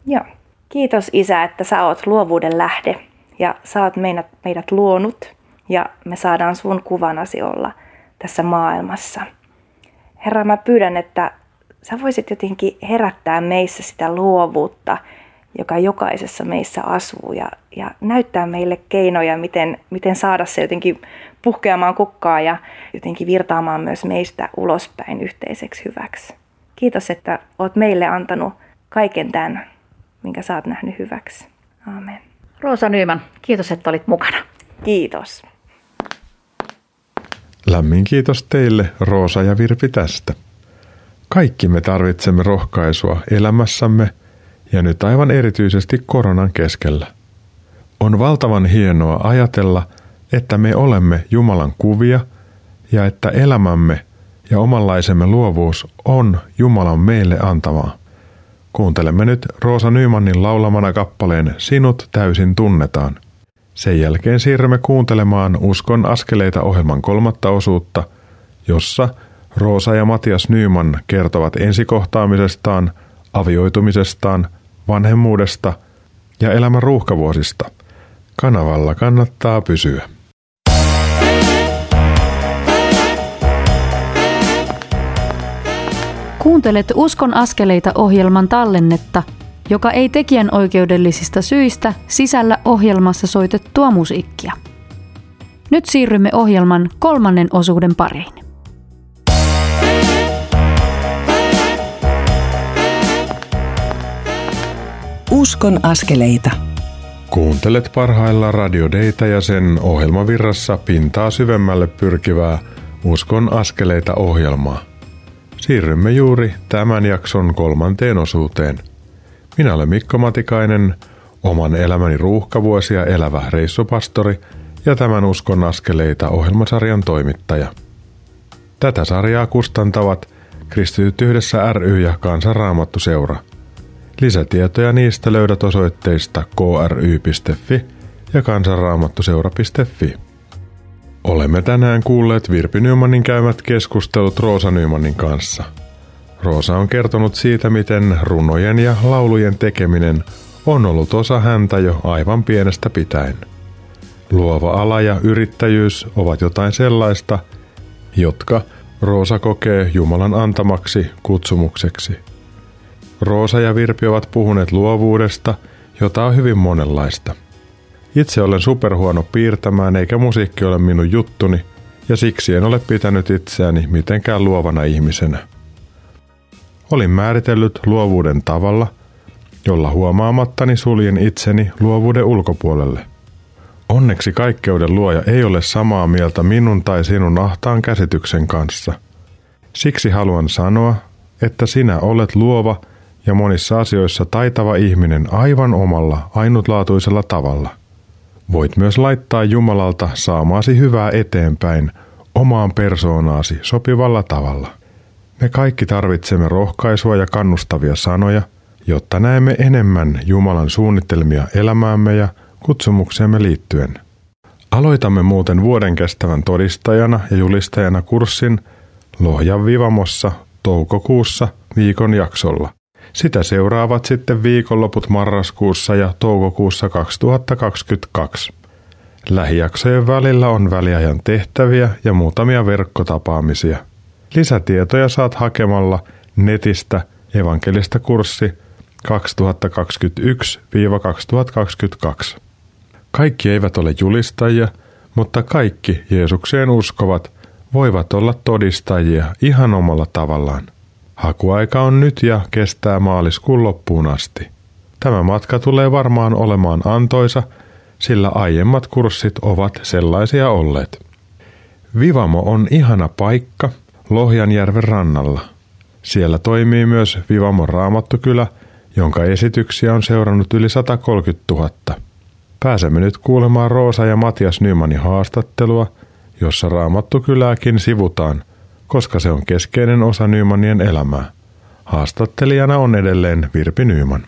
Joo. Kiitos Isä, että sä oot luovuuden lähde ja sä oot meidät, meidät luonut ja me saadaan sun kuvanasi olla tässä maailmassa – Herra, mä pyydän, että sä voisit jotenkin herättää meissä sitä luovuutta, joka jokaisessa meissä asuu ja, ja näyttää meille keinoja, miten, miten saada se jotenkin puhkeamaan kukkaa ja jotenkin virtaamaan myös meistä ulospäin yhteiseksi hyväksi. Kiitos, että oot meille antanut kaiken tämän, minkä sä oot nähnyt hyväksi. Aamen. Roosa Nyyman, kiitos, että olit mukana. Kiitos. Lämmin kiitos teille, Roosa ja Virpi, tästä. Kaikki me tarvitsemme rohkaisua elämässämme ja nyt aivan erityisesti koronan keskellä. On valtavan hienoa ajatella, että me olemme Jumalan kuvia ja että elämämme ja omanlaisemme luovuus on Jumalan meille antamaa. Kuuntelemme nyt Roosa Nymanin laulamana kappaleen Sinut täysin tunnetaan – sen jälkeen siirrymme kuuntelemaan Uskon askeleita ohjelman kolmatta osuutta, jossa Roosa ja Matias Nyman kertovat ensikohtaamisestaan, avioitumisestaan, vanhemmuudesta ja elämän ruuhkavuosista. Kanavalla kannattaa pysyä. Kuuntelet Uskon askeleita ohjelman tallennetta – joka ei tekijän oikeudellisista syistä sisällä ohjelmassa soitettua musiikkia. Nyt siirrymme ohjelman kolmannen osuuden pariin. Uskon askeleita. Kuuntelet parhailla radiodeita ja sen ohjelmavirrassa pintaa syvemmälle pyrkivää Uskon askeleita ohjelmaa. Siirrymme juuri tämän jakson kolmanteen osuuteen – minä olen Mikko Matikainen, oman elämäni ruuhkavuosia elävä reissupastori ja tämän Uskon askeleita ohjelmasarjan toimittaja. Tätä sarjaa kustantavat Kristityt yhdessä ry ja Kansanraamattu seura. Lisätietoja niistä löydät osoitteista kry.fi ja kansanraamattuseura.fi. Olemme tänään kuulleet Virpi Nymanin käymät keskustelut Roosa Nymanin kanssa – Roosa on kertonut siitä, miten runojen ja laulujen tekeminen on ollut osa häntä jo aivan pienestä pitäen. Luova ala ja yrittäjyys ovat jotain sellaista, jotka Roosa kokee Jumalan antamaksi kutsumukseksi. Roosa ja Virpi ovat puhuneet luovuudesta, jota on hyvin monenlaista. Itse olen superhuono piirtämään eikä musiikki ole minun juttuni, ja siksi en ole pitänyt itseäni mitenkään luovana ihmisenä. Olin määritellyt luovuuden tavalla, jolla huomaamattani suljen itseni luovuuden ulkopuolelle. Onneksi kaikkeuden luoja ei ole samaa mieltä minun tai sinun ahtaan käsityksen kanssa. Siksi haluan sanoa, että sinä olet luova ja monissa asioissa taitava ihminen aivan omalla ainutlaatuisella tavalla. Voit myös laittaa Jumalalta saamaasi hyvää eteenpäin omaan persoonaasi sopivalla tavalla. Me kaikki tarvitsemme rohkaisua ja kannustavia sanoja, jotta näemme enemmän Jumalan suunnittelmia elämäämme ja kutsumukseemme liittyen. Aloitamme muuten vuoden kestävän todistajana ja julistajana kurssin Lohjan Vivamossa toukokuussa viikon jaksolla. Sitä seuraavat sitten viikonloput marraskuussa ja toukokuussa 2022. Lähijaksojen välillä on väliajan tehtäviä ja muutamia verkkotapaamisia. Lisätietoja saat hakemalla netistä evankelista kurssi 2021-2022. Kaikki eivät ole julistajia, mutta kaikki Jeesukseen uskovat voivat olla todistajia ihan omalla tavallaan. Hakuaika on nyt ja kestää maaliskuun loppuun asti. Tämä matka tulee varmaan olemaan antoisa, sillä aiemmat kurssit ovat sellaisia olleet. Vivamo on ihana paikka Lohjanjärven rannalla. Siellä toimii myös Vivamon raamattokylä, jonka esityksiä on seurannut yli 130 000. Pääsemme nyt kuulemaan Roosa ja Matias Nymanin haastattelua, jossa raamattukylääkin sivutaan, koska se on keskeinen osa Nymanien elämää. Haastattelijana on edelleen Virpi Nyman.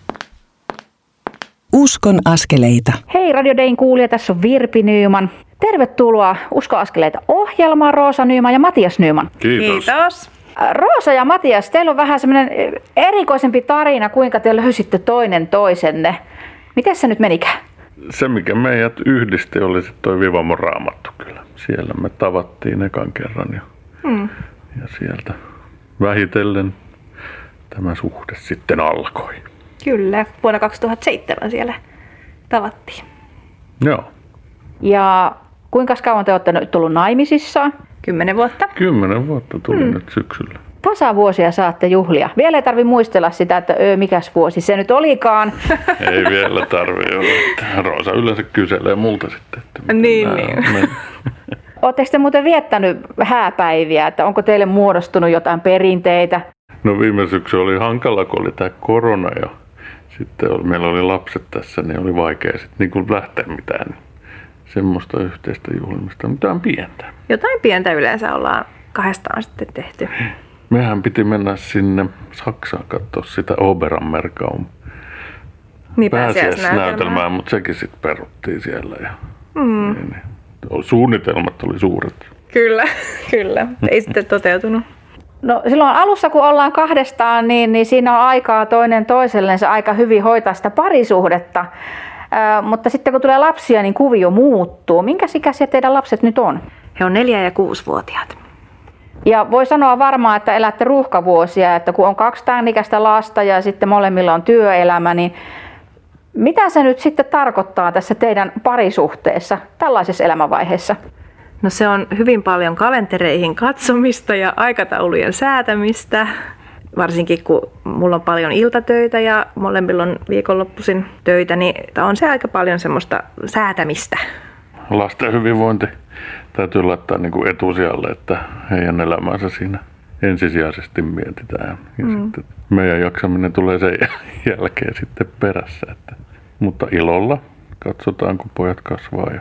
Uskon askeleita. Hei Radio Dayn kuulija, tässä on Virpi Nyyman. Tervetuloa Usko askeleita ohjelmaan Roosa Nyyman ja Matias Nyyman. Kiitos. Kiitos. Roosa ja Matias, teillä on vähän semmoinen erikoisempi tarina, kuinka te löysitte toinen toisenne. Miten se nyt menikään? se, mikä meidät yhdisti, oli sitten toi Vivamon raamattu kyllä. Siellä me tavattiin ekan kerran ja, Hmm. ja sieltä vähitellen tämä suhde sitten alkoi. Kyllä, vuonna 2007 siellä tavattiin. Joo, Ja kuinka kauan te olette nyt tullut naimisissa? Kymmenen vuotta. kymmenen vuotta tuli hmm. nyt syksyllä. Tasavuosia saatte juhlia. Vielä ei tarvi muistella sitä, että öö, mikäs vuosi se nyt olikaan. Ei vielä tarvitse olla. Roosa yleensä kyselee multa sitten. Että Niin, nää niin. Oletteko te muuten viettänyt hääpäiviä, että onko teille muodostunut jotain perinteitä? No viime syksy oli hankala, kun oli tämä korona ja sitten meillä oli lapset tässä, niin oli vaikea sitten niin kuin lähteä mitään semmoista yhteistä juhlimista, mitään pientä. Jotain pientä yleensä ollaan kahdestaan sitten tehty. Mehän piti mennä sinne Saksaan katsoa sitä Oberammerkaum Niin pääsiäisnäytelmää, mutta sekin sitten peruttiin siellä. Ja, mm. niin, niin. Suunnitelmat oli suuret. Kyllä, kyllä. Ei sitten toteutunut. No silloin alussa, kun ollaan kahdestaan, niin, niin siinä on aikaa toinen toisellensa aika hyvin hoitaa sitä parisuhdetta. Ää, mutta sitten kun tulee lapsia, niin kuvio muuttuu. Minkä ikäisiä teidän lapset nyt on? He on neljä- ja kuusivuotiaat. Ja voi sanoa varmaan, että elätte ruuhkavuosia, että kun on kaksi tämän ikäistä lasta ja sitten molemmilla on työelämä, niin mitä se nyt sitten tarkoittaa tässä teidän parisuhteessa tällaisessa elämänvaiheessa? No se on hyvin paljon kalentereihin katsomista ja aikataulujen säätämistä. Varsinkin kun mulla on paljon iltatöitä ja molemmilla on viikonloppuisin töitä, niin on se aika paljon semmoista säätämistä. Lasten hyvinvointi täytyy laittaa niin kuin etusijalle, että heidän elämänsä siinä ensisijaisesti mietitään. Ja mm. sitten meidän jaksaminen tulee sen jälkeen sitten perässä. Että, mutta ilolla katsotaan, kun pojat kasvaa ja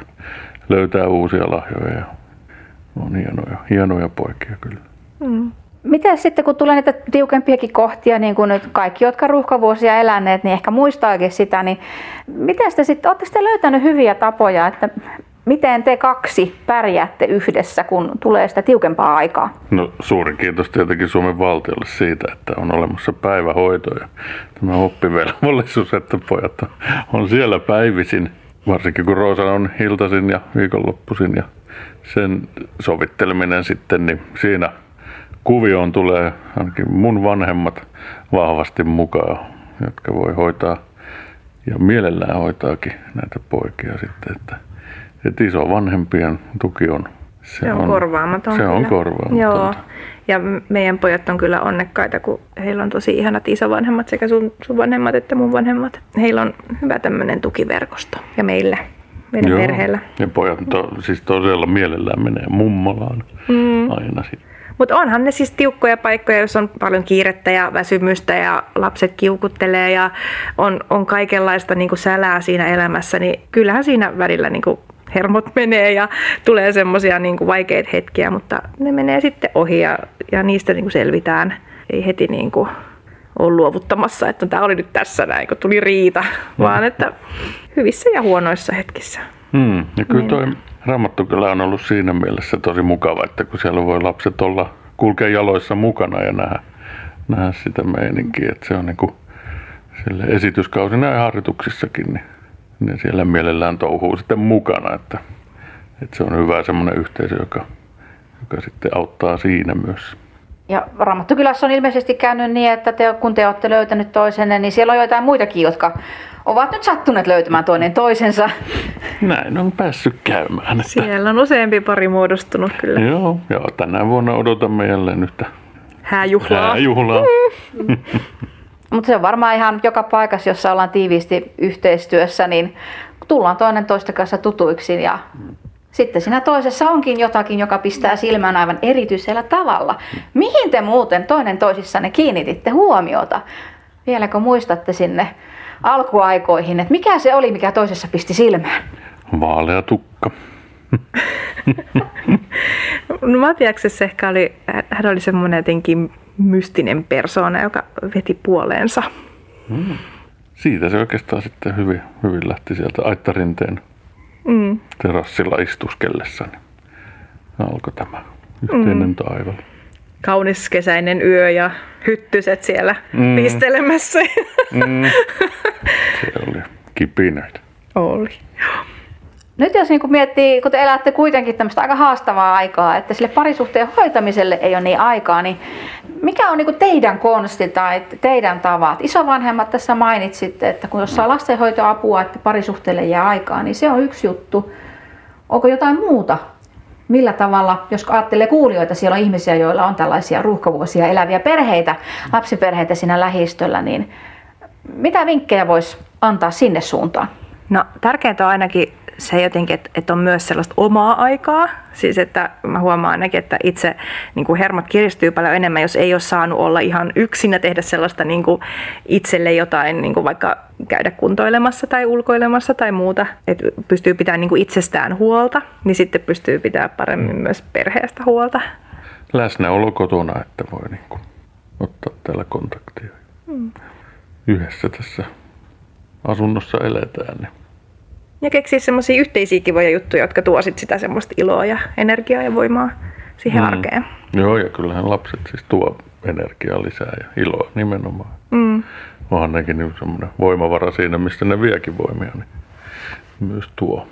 löytää uusia lahjoja. Ja on hienoja, hienoja poikia kyllä. Miten sitten, kun tulee niitä tiukempiakin kohtia, niin kuin nyt kaikki, jotka ruuhkavuosia eläneet, niin ehkä muistaakin sitä, niin miten te sitten, oletteko te löytänyt hyviä tapoja, että miten te kaksi pärjäätte yhdessä, kun tulee sitä tiukempaa aikaa? No suurin kiitos tietenkin Suomen valtiolle siitä, että on olemassa päivähoito ja tämä oppivelvollisuus, että pojat on siellä päivisin. Varsinkin kun Roosa on iltaisin ja viikonloppuisin ja sen sovitteleminen sitten, niin siinä kuvioon tulee ainakin mun vanhemmat vahvasti mukaan, jotka voi hoitaa ja mielellään hoitaakin näitä poikia sitten, että, että isovanhempien tuki on se, se on, on korvaamaton. Se kyllä. on korvaamaton. Joo. Ja meidän pojat on kyllä onnekkaita, kun heillä on tosi ihanat isovanhemmat, sekä sun, sun vanhemmat että mun vanhemmat. Heillä on hyvä tämmöinen tukiverkosto ja meillä, meidän Joo. perheellä. Ja pojat to, siis todella mielellään menee mummolaan mm. aina sitten. Mutta onhan ne siis tiukkoja paikkoja, jos on paljon kiirettä ja väsymystä ja lapset kiukuttelee ja on, on kaikenlaista niin sälää siinä elämässä, niin kyllähän siinä välillä niin hermot menee ja tulee semmoisia niin vaikeita hetkiä, mutta ne menee sitten ohi ja, ja niistä niin kuin selvitään. Ei heti niin kuin ole luovuttamassa, että tämä oli nyt tässä näin, kun tuli riita, vaan että hyvissä ja huonoissa hetkissä. Mm. Ja kyllä toi Raamattu kyllä on ollut siinä mielessä tosi mukava, että kun siellä voi lapset olla, kulkea jaloissa mukana ja nähdä, nähdä sitä meininkiä, että se on niin kuin sille esityskausina ja harjoituksissakin, niin ne siellä mielellään touhuu sitten mukana, että, että se on hyvä semmoinen yhteisö, joka, joka sitten auttaa siinä myös. Ja Raamattukylässä on ilmeisesti käynyt niin, että te, kun te olette löytänyt toisenne, niin siellä on joitain muitakin, jotka ovat nyt sattuneet löytämään toinen toisensa. Näin on päässyt käymään. Että... Siellä on useampi pari muodostunut kyllä. Joo, ja tänä vuonna odotamme jälleen yhtä hääjuhlaa. hääjuhlaa. Mutta se on varmaan ihan joka paikassa, jossa ollaan tiiviisti yhteistyössä, niin tullaan toinen toista kanssa tutuiksi ja sitten siinä toisessa onkin jotakin, joka pistää silmään aivan erityisellä tavalla. Mihin te muuten toinen toisissanne kiinnititte huomiota? Vieläkö muistatte sinne alkuaikoihin, että mikä se oli, mikä toisessa pisti silmään? Vaalea tukka. no Matiaksessa ehkä oli, hän oli semmoinen jotenkin mystinen persoona, joka veti puoleensa. Mm. Siitä se oikeastaan sitten hyvin, hyvin lähti sieltä Aittarinteen mm. terassilla istuskellessa. Niin alkoi tämä yhteinen mm. taival. Kaunis kesäinen yö ja hyttyset siellä mm. pistelemässä. Mm. Se oli kipinöitä. Oli. Nyt jos niin miettii, kun te elätte kuitenkin tämmöistä aika haastavaa aikaa, että sille parisuhteen hoitamiselle ei ole niin aikaa, niin mikä on niin teidän konsti tai teidän tavat? Isovanhemmat tässä mainitsitte, että kun jos saa lastenhoitoapua, että parisuhteelle jää aikaa, niin se on yksi juttu. Onko jotain muuta? Millä tavalla, jos ajattelee kuulijoita, siellä on ihmisiä, joilla on tällaisia ruuhkavuosia eläviä perheitä, lapsiperheitä siinä lähistöllä, niin mitä vinkkejä voisi antaa sinne suuntaan? No tärkeintä on ainakin se jotenkin, että, että on myös sellaista omaa aikaa. Siis että mä huomaan ainakin, että itse niin kuin hermot kiristyy paljon enemmän, jos ei ole saanut olla ihan yksin ja tehdä sellaista niin kuin itselle jotain, niin kuin vaikka käydä kuntoilemassa tai ulkoilemassa tai muuta. Että pystyy pitämään niin kuin itsestään huolta, niin sitten pystyy pitämään paremmin myös perheestä huolta. Läsnäolo kotona, että voi niin kuin ottaa täällä kontaktia. Hmm. Yhdessä tässä asunnossa eletään. Niin ja keksiä semmoisia yhteisiä kivoja juttuja, jotka tuo sit sitä semmoista iloa ja energiaa ja voimaa siihen mm. arkeen. Joo, ja kyllähän lapset siis tuo energiaa lisää ja iloa nimenomaan. Mm. Onhan nekin niin semmoinen voimavara siinä, mistä ne viekin voimia, niin myös tuo.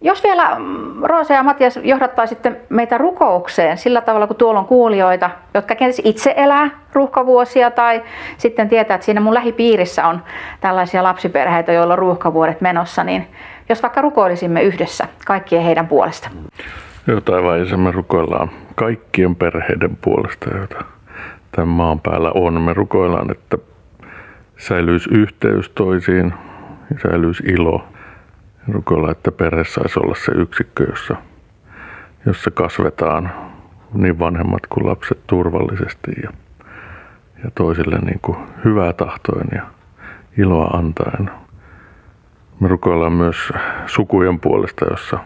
Jos vielä mm, Roosa ja Matias johdattaa sitten meitä rukoukseen sillä tavalla, kun tuolla on kuulijoita, jotka kenties itse elää ruuhkavuosia tai sitten tietää, että siinä mun lähipiirissä on tällaisia lapsiperheitä, joilla on ruuhkavuodet menossa, niin jos vaikka rukoilisimme yhdessä kaikkien heidän puolesta. Joo, taivaan me rukoillaan kaikkien perheiden puolesta, joita tämän maan päällä on. Me rukoillaan, että säilyisi yhteys toisiin, säilyisi ilo. Rukoillaan, että perhe saisi olla se yksikkö, jossa, jossa kasvetaan niin vanhemmat kuin lapset turvallisesti ja, ja toisille niin kuin hyvää tahtoen ja iloa antaen. Me rukoillaan myös sukujen puolesta, jossa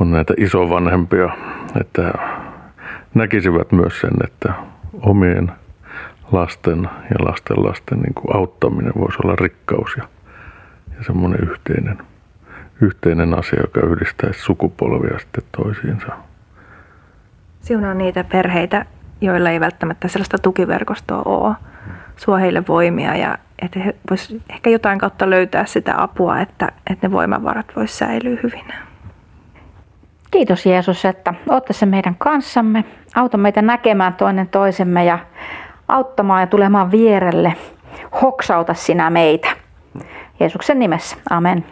on näitä isovanhempia, että näkisivät myös sen, että omien lasten ja lasten lasten niin kuin auttaminen voisi olla rikkaus ja, ja semmoinen yhteinen, yhteinen asia, joka yhdistäisi sukupolvia sitten toisiinsa. Siunaa niitä perheitä, joilla ei välttämättä sellaista tukiverkostoa ole. Suo heille voimia ja että he vois ehkä jotain kautta löytää sitä apua, että, että ne voimavarat vois säilyä hyvinä. Kiitos Jeesus, että olet tässä meidän kanssamme. Auta meitä näkemään toinen toisemme ja auttamaan ja tulemaan vierelle. Hoksauta sinä meitä. Jeesuksen nimessä. Amen.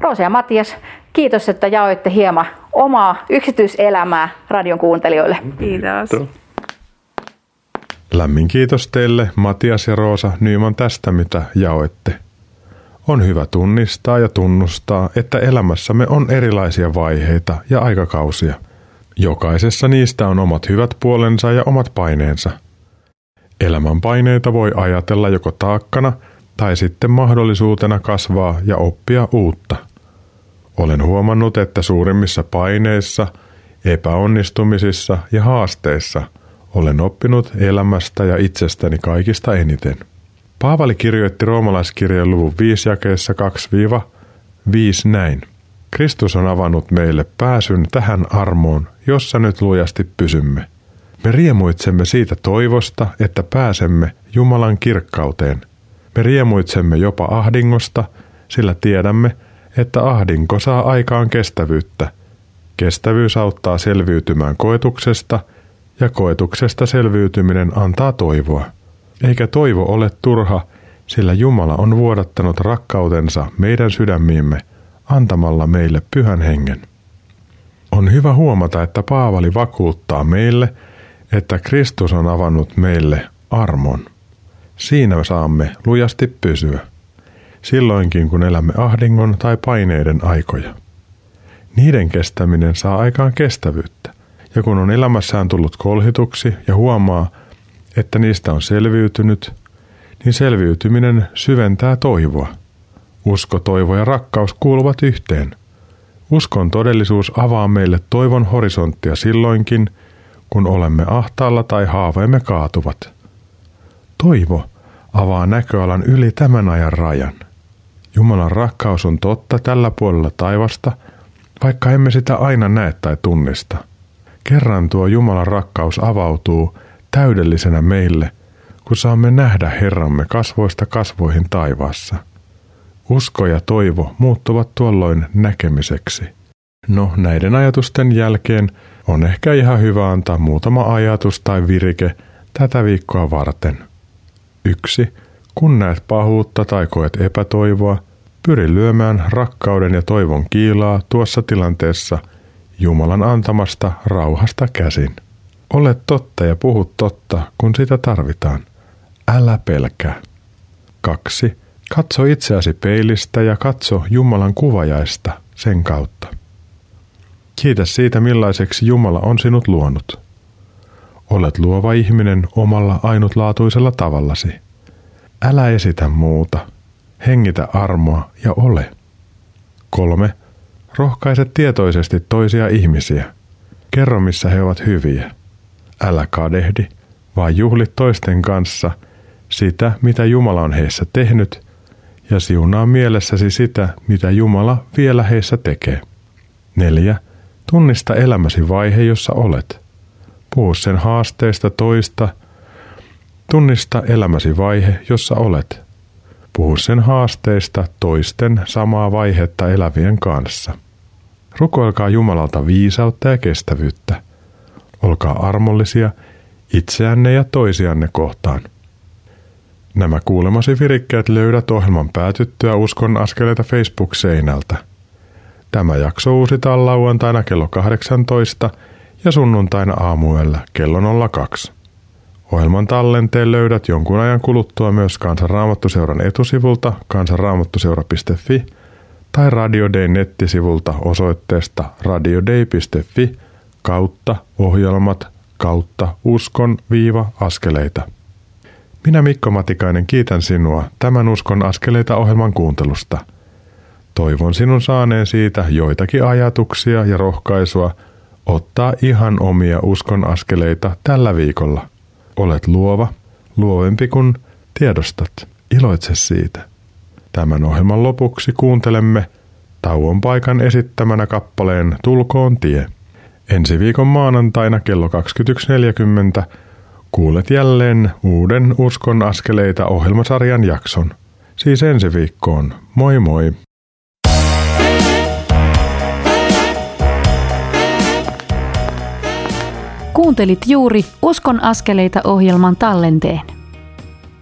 Roosa ja Matias, kiitos, että jaoitte hieman omaa yksityiselämää radion kuuntelijoille. Kiitos. Lämmin kiitos teille, Matias ja Roosa Nyman tästä, mitä jaoitte. On hyvä tunnistaa ja tunnustaa, että elämässämme on erilaisia vaiheita ja aikakausia. Jokaisessa niistä on omat hyvät puolensa ja omat paineensa. Elämän paineita voi ajatella joko taakkana tai sitten mahdollisuutena kasvaa ja oppia uutta. Olen huomannut, että suurimmissa paineissa, epäonnistumisissa ja haasteissa olen oppinut elämästä ja itsestäni kaikista eniten. Paavali kirjoitti roomalaiskirjan luvun 5 jakeessa 2-5 näin. Kristus on avannut meille pääsyn tähän armoon, jossa nyt lujasti pysymme. Me riemuitsemme siitä toivosta, että pääsemme Jumalan kirkkauteen. Me riemuitsemme jopa ahdingosta, sillä tiedämme, että ahdinko saa aikaan kestävyyttä. Kestävyys auttaa selviytymään koetuksesta ja koetuksesta selviytyminen antaa toivoa. Eikä toivo ole turha, sillä Jumala on vuodattanut rakkautensa meidän sydämiimme antamalla meille pyhän hengen. On hyvä huomata, että Paavali vakuuttaa meille, että Kristus on avannut meille armon. Siinä saamme lujasti pysyä, silloinkin kun elämme ahdingon tai paineiden aikoja. Niiden kestäminen saa aikaan kestävyyttä, ja kun on elämässään tullut kolhituksi ja huomaa, että niistä on selviytynyt, niin selviytyminen syventää toivoa. Usko, toivo ja rakkaus kuuluvat yhteen. Uskon todellisuus avaa meille toivon horisonttia silloinkin, kun olemme ahtaalla tai haaveemme kaatuvat. Toivo avaa näköalan yli tämän ajan rajan. Jumalan rakkaus on totta tällä puolella taivasta, vaikka emme sitä aina näe tai tunnista. Kerran tuo Jumalan rakkaus avautuu täydellisenä meille, kun saamme nähdä Herramme kasvoista kasvoihin taivaassa. Usko ja toivo muuttuvat tuolloin näkemiseksi. No, näiden ajatusten jälkeen on ehkä ihan hyvä antaa muutama ajatus tai virike tätä viikkoa varten. 1. Kun näet pahuutta tai koet epätoivoa, pyri lyömään rakkauden ja toivon kiilaa tuossa tilanteessa Jumalan antamasta rauhasta käsin. Ole totta ja puhu totta, kun sitä tarvitaan. Älä pelkää. 2. Katso itseäsi peilistä ja katso Jumalan kuvajaista sen kautta. Kiitä siitä, millaiseksi Jumala on sinut luonut. Olet luova ihminen omalla ainutlaatuisella tavallasi. Älä esitä muuta. Hengitä armoa ja ole. 3. Rohkaise tietoisesti toisia ihmisiä. Kerro, missä he ovat hyviä. Älä kadehdi, vaan juhli toisten kanssa sitä, mitä Jumala on heissä tehnyt, ja siunaa mielessäsi sitä, mitä Jumala vielä heissä tekee. 4. Tunnista elämäsi vaihe, jossa olet. Puhu sen haasteista toista. Tunnista elämäsi vaihe, jossa olet. Puhu sen haasteista toisten samaa vaihetta elävien kanssa. Rukoilkaa Jumalalta viisautta ja kestävyyttä. Olkaa armollisia itseänne ja toisianne kohtaan. Nämä kuulemasi virikkeet löydät ohjelman päätyttyä Uskon askeleita Facebook-seinältä. Tämä jakso uusitaan lauantaina kello 18 ja sunnuntaina aamuella kello 02. Ohjelman tallenteen löydät jonkun ajan kuluttua myös Kansanraamattuseuran etusivulta kansanraamattuseura.fi tai Radio Day nettisivulta osoitteesta radiodei.fi kautta ohjelmat kautta uskon viiva askeleita. Minä Mikko Matikainen kiitän sinua tämän Uskon askeleita ohjelman kuuntelusta. Toivon sinun saaneen siitä joitakin ajatuksia ja rohkaisua ottaa ihan omia uskon askeleita tällä viikolla. Olet luova, luovempi kuin tiedostat. Iloitse siitä. Tämän ohjelman lopuksi kuuntelemme tauon paikan esittämänä kappaleen Tulkoon tie. Ensi viikon maanantaina kello 21.40 kuulet jälleen uuden Uskon askeleita ohjelmasarjan jakson. Siis ensi viikkoon. Moi moi! Kuuntelit juuri Uskon askeleita ohjelman tallenteen.